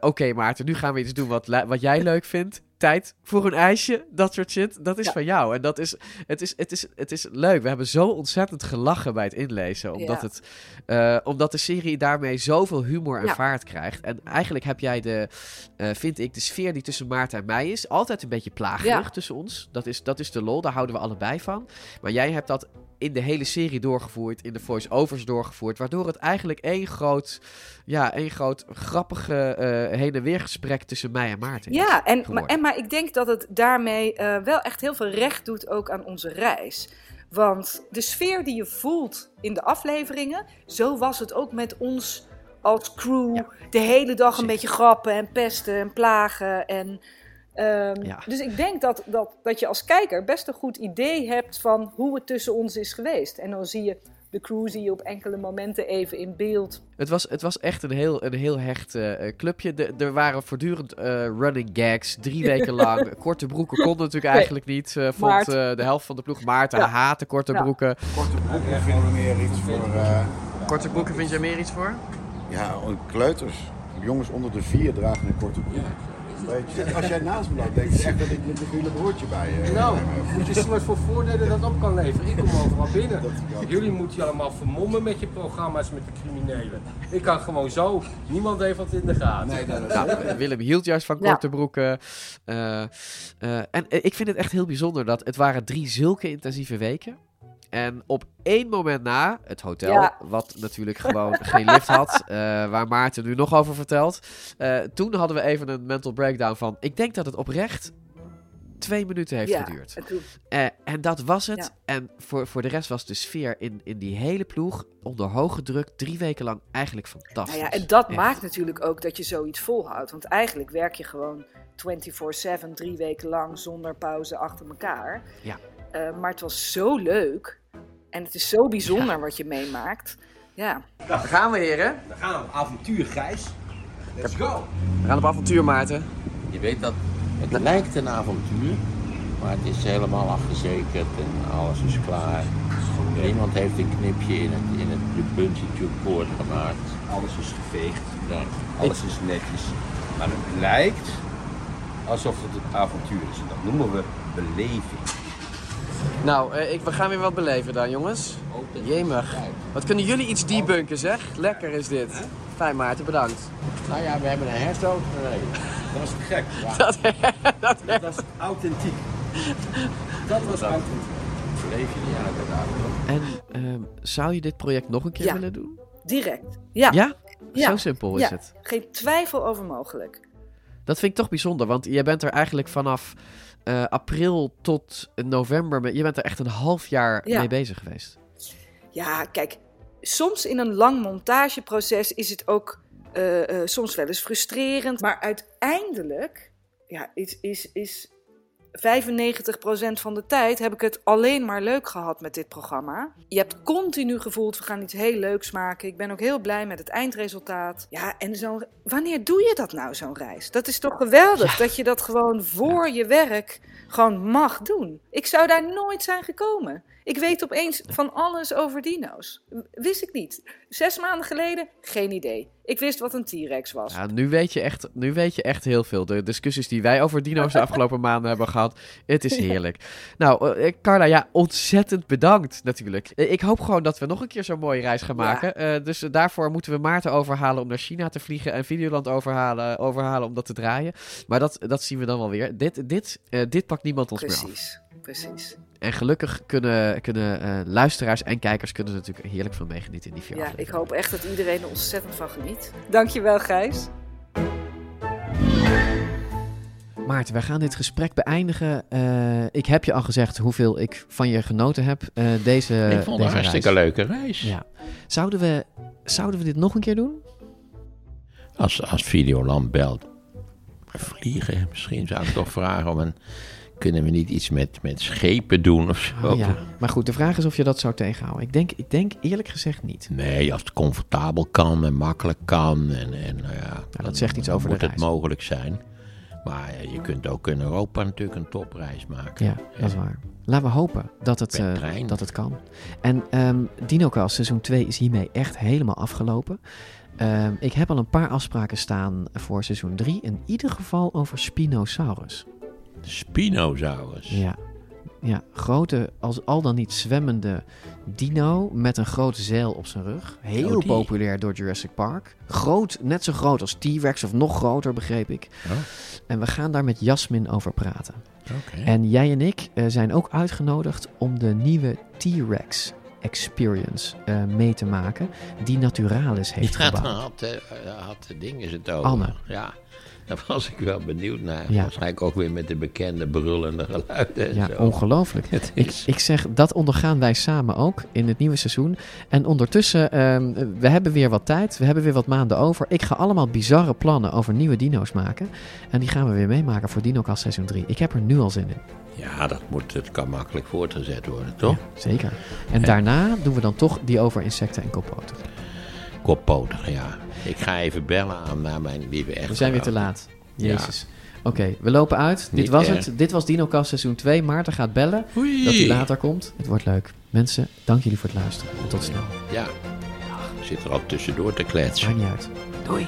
Oké, Maarten, nu gaan we iets doen wat, wat jij leuk vindt. Tijd voor een ijsje, dat soort shit. Dat is Ja. van jou. En dat is, het, is, het, is, het is leuk. We hebben zo ontzettend gelachen bij het inlezen. Omdat, Ja. het, eh, omdat de serie daarmee zoveel humor en Ja. vaart krijgt. En eigenlijk heb jij de, eh, vind ik, de sfeer die tussen Maarten en mij is. Altijd een beetje plagerig tussen ons. Dat is, dat is de lol, daar houden we allebei van. Maar jij hebt dat in de hele serie doorgevoerd, in de voice-overs doorgevoerd, waardoor het eigenlijk één groot, ja, één groot grappige eh, heen en weer gesprek tussen mij en Maarten is Ja, en, maar, geworden. en, maar ik denk dat het daarmee eh, wel echt heel veel recht doet ook aan onze reis. Want de sfeer die je voelt in de afleveringen, zo was het ook met ons als crew. De hele dag een beetje grappen en pesten en plagen. En, ehm, Ja. Dus ik denk dat, dat, dat je als kijker best een goed idee hebt van hoe het tussen ons is geweest. En dan zie je de crew zie je op enkele momenten even in beeld. Het was, het was echt een heel, een heel hecht eh, eh, clubje. De, er waren voortdurend eh, running gags, drie [LAUGHS] weken lang. Korte broeken konden natuurlijk Nee. eigenlijk niet. eh, vond de helft van de ploeg. Maarten Ja. haatte korte Ja. broeken. Korte broeken vinden we meer iets voor... eh, Korte broeken vind jij meer iets voor? ja, kleuters. Jongens onder de vier dragen een korte broek. Weet je, als jij naast me loopt, denk echt dat ik met mijn hele broertje bij je... Nou, eh, moet je wat voor voordelen dat op kan leveren. Ik kom overal binnen. Jullie moeten je allemaal vermommen met je programma's met de criminelen. Ik kan gewoon zo. Niemand heeft wat in de gaten. Nee, Nou, Willem hield juist van Ja. korte broeken. Eh, eh, en ik vind het echt heel bijzonder dat het waren drie zulke intensieve weken. En op één moment na, het hotel, Ja. wat natuurlijk gewoon [LAUGHS] geen lift had, eh, waar Maarten nu nog over vertelt. eh, toen hadden we even een mental breakdown van, ik denk dat het oprecht twee minuten heeft Ja, geduurd. Eh, en dat was het. Ja. En voor, voor de rest was de sfeer in, in die hele ploeg onder hoge druk drie weken lang eigenlijk fantastisch. Nou ja, en dat Echt. maakt natuurlijk ook dat je zoiets volhoudt. Want eigenlijk werk je gewoon 24-7, drie weken lang, zonder pauze achter elkaar. Ja. Eh, maar het was zo leuk. En het is zo bijzonder wat je meemaakt. Ja. Daar gaan we, heren. Dan gaan we. Avontuur, Gijs. Let's go. We gaan op avontuur, Maarten. Je weet dat het lijkt een avontuur, maar het is helemaal afgezekerd en alles is klaar. Niemand heeft een knipje in het, in het de bungee tube board gemaakt. Alles is geveegd. Ja. Alles is netjes. Maar het lijkt alsof het een avontuur is. En dat noemen we beleving. Nou, eh, ik, we gaan weer wat beleven dan, jongens. Jemig. Wat kunnen jullie iets debunken, zeg? Lekker is dit. Fijn, Maarten, bedankt. Nou ja, we hebben een hertoog gereden. Dat was gek. [LAUGHS] Dat, [LAUGHS] dat, Dat was authentiek. Dat was authentiek. Leef je niet uit het. En ehm, zou je dit project nog een keer Ja. willen doen? Direct. Ja. Ja? Ja. Zo simpel is Ja. het. Geen twijfel over mogelijk. Dat vind ik toch bijzonder, want jij bent er eigenlijk vanaf eh, april tot november... Je bent er echt een half jaar Ja. mee bezig geweest. Ja, kijk, soms in een lang montageproces is het ook eh, eh, soms wel eens frustrerend. Maar uiteindelijk ja, is, is, is 95% van de tijd heb ik het alleen maar leuk gehad met dit programma. Je hebt continu gevoeld, we gaan iets heel leuks maken. Ik ben ook heel blij met het eindresultaat. Ja, en zo'n, wanneer doe je dat nou, zo'n reis? Dat is toch geweldig, dat je dat gewoon voor je werk gewoon mag doen. Ik zou daar nooit zijn gekomen. Ik weet opeens van alles over dino's. Wist ik niet. Zes maanden geleden, geen idee. Ik wist wat een T-Rex was. Ja, nu weet, je echt, nu weet je echt heel veel. De discussies die wij over dino's de afgelopen maanden hebben gehad. Het is heerlijk. Nou, eh, Carla, ja, ontzettend bedankt natuurlijk. Eh, Ik hoop gewoon dat we nog een keer zo'n mooie reis gaan Ja. maken. Eh, dus eh, daarvoor moeten we Maarten overhalen om naar China te vliegen. En Videoland overhalen, overhalen om dat te draaien. Maar dat, dat zien we dan wel weer. Dit, dit, eh, dit pakt niemand ons meer af. Precies. En gelukkig kunnen, kunnen eh, luisteraars en kijkers kunnen er natuurlijk heerlijk van meegenieten in die vier Ja, ik hoop echt dat iedereen er ontzettend van geniet. Dankjewel, Gijs. Maarten, wij gaan dit gesprek beëindigen. Eh, ik heb je al gezegd hoeveel ik van je genoten heb. eh, deze, Ik vond het deze een hartstikke reis. leuke reis. Ja. Zouden, we, zouden we dit nog een keer doen? Als, als Videoland belt, vliegen, misschien zou ik toch vragen om een Kunnen we niet iets met, met schepen doen of zo? Oh, ja. Maar goed, de vraag is of je dat zou tegenhouden. Ik denk, ik denk eerlijk gezegd niet. Nee, als het comfortabel kan en makkelijk kan. En, en, nou ja, dat zegt iets over de moet het mogelijk zijn. Maar eh, je kunt ook in Europa natuurlijk een topreis maken. Ja, dat is waar. Laten we hopen dat het, eh, dat het kan. En ehm DinoCast seizoen 2 is hiermee echt helemaal afgelopen. Ehm, ik heb al een paar afspraken staan voor seizoen 3. In ieder geval over Spinosaurus. Spinosaurus. Ja. Ja, grote, als al dan niet zwemmende dino met een grote zeil op zijn rug. Heel Oh, populair door Jurassic Park. Groot, net zo groot als T-Rex of nog groter, begreep ik. Oh. En we gaan daar met Jasmin over praten. En jij en ik eh, zijn ook uitgenodigd om de nieuwe T-Rex Experience eh, mee te maken, die Naturalis heeft Ja, gebouwd. had, eh, had de ding is het over. Anne. Ja, daar was ik wel benieuwd naar. Ja. Waarschijnlijk ook weer met de bekende brullende geluiden. en Ja, zo. ongelooflijk. Ik, ik zeg, dat ondergaan wij samen ook in het nieuwe seizoen. En ondertussen, ehm, we hebben weer wat tijd. We hebben weer wat maanden over. Ik ga allemaal bizarre plannen over nieuwe dino's maken. En die gaan we weer meemaken voor DinoCast seizoen 3. Ik heb er nu al zin in. Ja, dat, moet, het kan makkelijk voortgezet worden, toch? Zeker. En daarna doen we dan toch die over insecten en koppoten. Koppotig, ja. Ik ga even bellen aan naar mijn lieve echtgenoot. We zijn weer te laat. Ja. Jezus. Oké, we lopen uit. Dit was erg. het. Dit was DinoCast seizoen 2. Maarten gaat bellen. Oei. Dat hij later komt. Het wordt leuk. Mensen, dank jullie voor het luisteren. En tot snel. Ja, ik zit er al tussendoor te kletsen. Maakt niet uit. Doei.